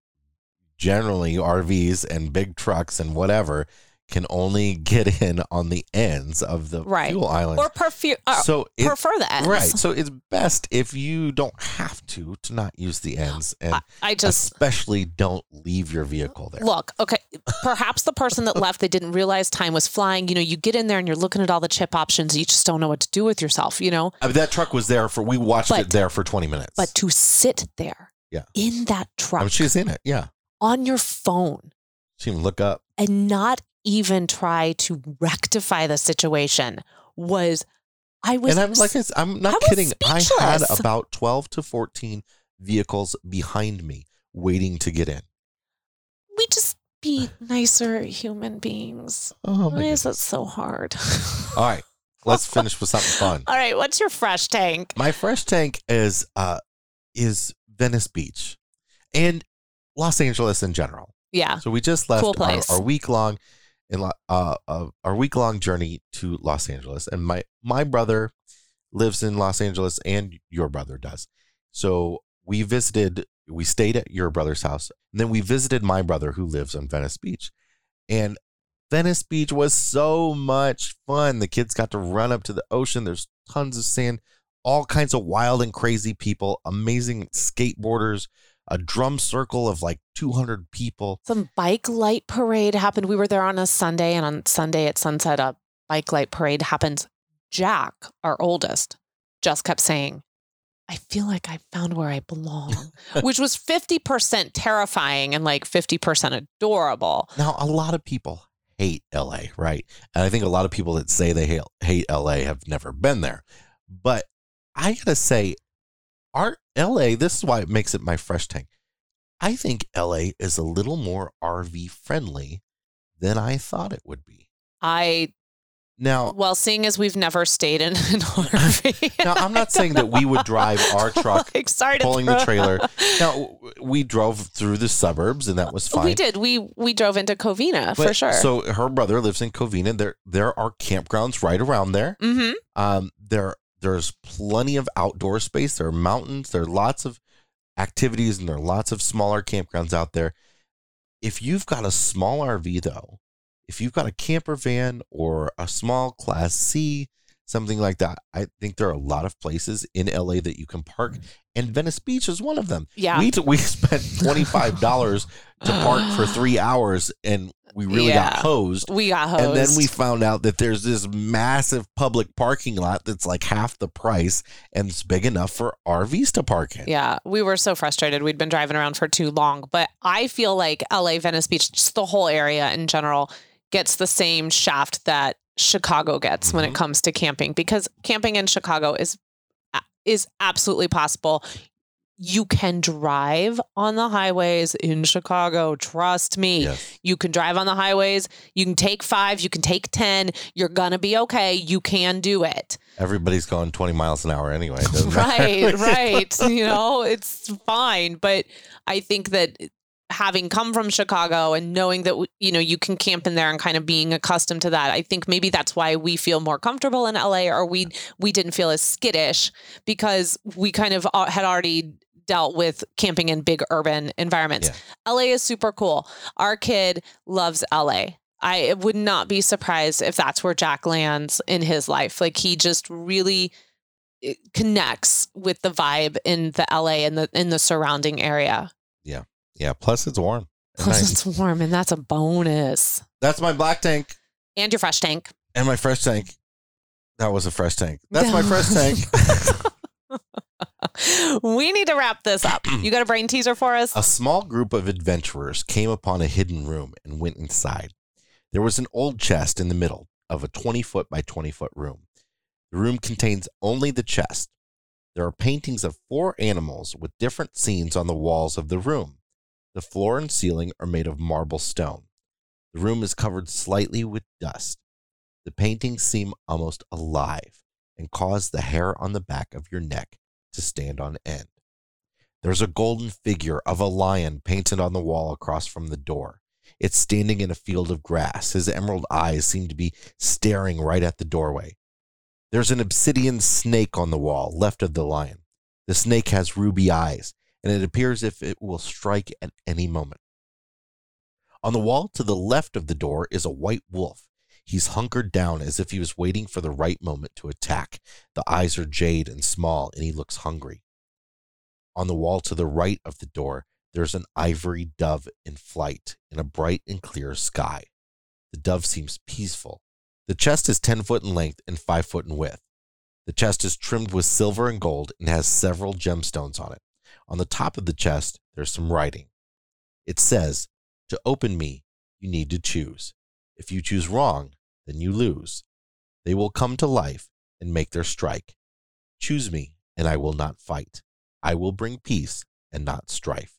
generally RVs and big trucks and whatever can only get in on the ends of the right. fuel island. Or prefer, uh, so it, prefer the ends. Right. So it's best if you don't have to to not use the ends and I, I just especially don't leave your vehicle there. Look, okay, perhaps the person that left they didn't realize time was flying. You know, you get in there and you're looking at all the chip options, you just don't know what to do with yourself, you know. I mean, that truck was there for we watched but, it there for 20 minutes. But to sit there yeah. in that truck. I mean, she's in it. Yeah. On your phone. She even look up. And not even try to rectify the situation was I was And I'm like I'm not I kidding. Speechless. I had about 12 to 14 vehicles behind me waiting to get in. We just be nicer human beings. Oh, Why is that so hard? All right. Let's finish with something fun. All right, what's your fresh tank? My fresh tank is uh is Venice Beach and Los Angeles in general. Yeah. So we just left cool our, our week long in uh, uh, our week long journey to Los Angeles, and my my brother lives in Los Angeles, and your brother does. So we visited. We stayed at your brother's house, and then we visited my brother who lives on Venice Beach, and Venice Beach was so much fun. The kids got to run up to the ocean. There's tons of sand, all kinds of wild and crazy people, amazing skateboarders, a drum circle of like 200 people. Some bike light parade happened. We were there on a Sunday, and on Sunday at sunset, a bike light parade happened. Jack, our oldest, just kept saying, I feel like I found where I belong, which was 50% terrifying and like 50% adorable. Now, a lot of people hate LA, right? And I think a lot of people that say they hate, hate LA have never been there. But I gotta say, our LA, this is why it makes it my fresh tank. I think LA is a little more RV friendly than I thought it would be. I now, well, seeing as we've never stayed in an RV, now I'm not saying that we would drive our truck, like, sorry pulling the trailer. Now we drove through the suburbs, and that was fine. We did. We we drove into Covina but, for sure. So her brother lives in Covina. There there are campgrounds right around there. Mm-hmm. Um, there there's plenty of outdoor space. There are mountains. There are lots of activities, and there are lots of smaller campgrounds out there. If you've got a small RV, though, if you've got a camper van or a small class C, something like that, I think there are a lot of places in LA that you can park, and Venice Beach is one of them. Yeah, we we spent twenty five dollars to park for three hours, and we really yeah, got hosed. We got hosed, and then we found out that there's this massive public parking lot that's like half the price, and it's big enough for RVs to park in. Yeah, we were so frustrated. We'd been driving around for too long, but I feel like LA, Venice Beach, just the whole area in general gets the same shaft that Chicago gets mm-hmm. when it mm-hmm. comes to camping because camping in Chicago is is absolutely possible. You can drive on the highways in Chicago. Trust me. Yes. You can drive on the highways. You can take five. You can take 10. You're going to be okay. You can do it. Everybody's going 20 miles an hour anyway. right, right. You know, it's fine. But I think that having come from Chicago and knowing that you know you can camp in there and kind of being accustomed to that. I think maybe that's why we feel more comfortable in LA or we we didn't feel as skittish because we kind of uh, had already dealt with camping in big urban environments. Yeah. LA is super cool. Our kid loves LA. I would not be surprised if that's where Jack lands in his life. Like he just really eh, connects with the vibe in the LA and the in the surrounding area. Yeah. Yeah. Plus, it's warm. Plus, nice. it's warm, and that's a bonus. That's my black tank. And your fresh tank. And my fresh tank. That was a fresh tank. That's my fresh tank. we need to wrap this up. You got a brain teaser for us? A small group of adventurers came upon a hidden room and went inside. There was an old chest in the middle of a 20 foot by 20 foot room. The room contains only the chest. There are paintings of four animals with different scenes on the walls of the room. The floor and ceiling are made of marble stone. The room is covered slightly with dust. The paintings seem almost alive and cause the hair on the back of your neck to stand on end. There's a golden figure of a lion painted on the wall across from the door. It's standing in a field of grass. His emerald eyes seem to be staring right at the doorway. There's an obsidian snake on the wall left of the lion. The snake has ruby eyes and it appears if it will strike at any moment. On the wall to the left of the door is a white wolf. He's hunkered down as if he was waiting for the right moment to attack. The eyes are jade and small, and he looks hungry. On the wall to the right of the door, there's an ivory dove in flight in a bright and clear sky. The dove seems peaceful. The chest is 10 foot in length and 5 foot in width. The chest is trimmed with silver and gold and has several gemstones on it. On the top of the chest, there's some writing. It says, To open me, you need to choose. If you choose wrong, then you lose. They will come to life and make their strike. Choose me, and I will not fight. I will bring peace and not strife.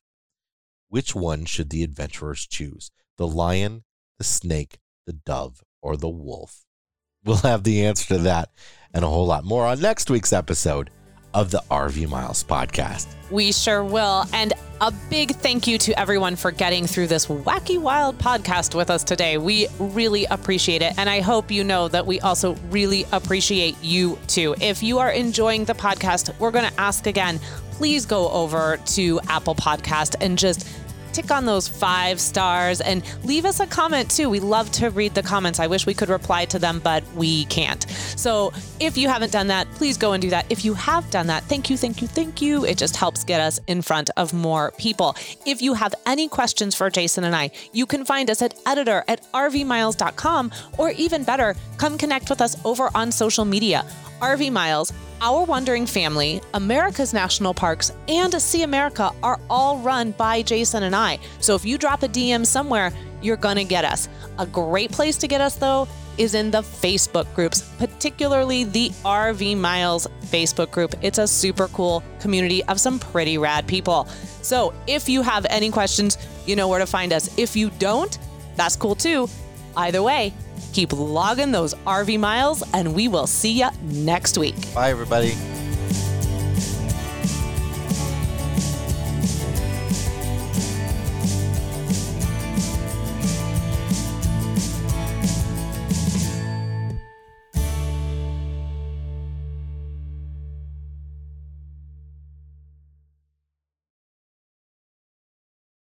Which one should the adventurers choose? The lion, the snake, the dove, or the wolf? We'll have the answer to that and a whole lot more on next week's episode of the RV Miles podcast. We sure will. And a big thank you to everyone for getting through this wacky wild podcast with us today. We really appreciate it. And I hope you know that we also really appreciate you too. If you are enjoying the podcast, we're going to ask again please go over to Apple Podcast and just tick on those five stars and leave us a comment too. We love to read the comments. I wish we could reply to them, but we can't. So if you haven't done that, please go and do that. If you have done that, thank you, thank you, thank you. It just helps get us in front of more people. If you have any questions for Jason and I, you can find us at editor at rvmiles.com or even better, come connect with us over on social media. RV Miles our Wandering Family, America's National Parks, and See America are all run by Jason and I. So if you drop a DM somewhere, you're going to get us. A great place to get us, though, is in the Facebook groups, particularly the RV Miles Facebook group. It's a super cool community of some pretty rad people. So if you have any questions, you know where to find us. If you don't, that's cool too. Either way, Keep logging those RV miles, and we will see you next week. Bye, everybody.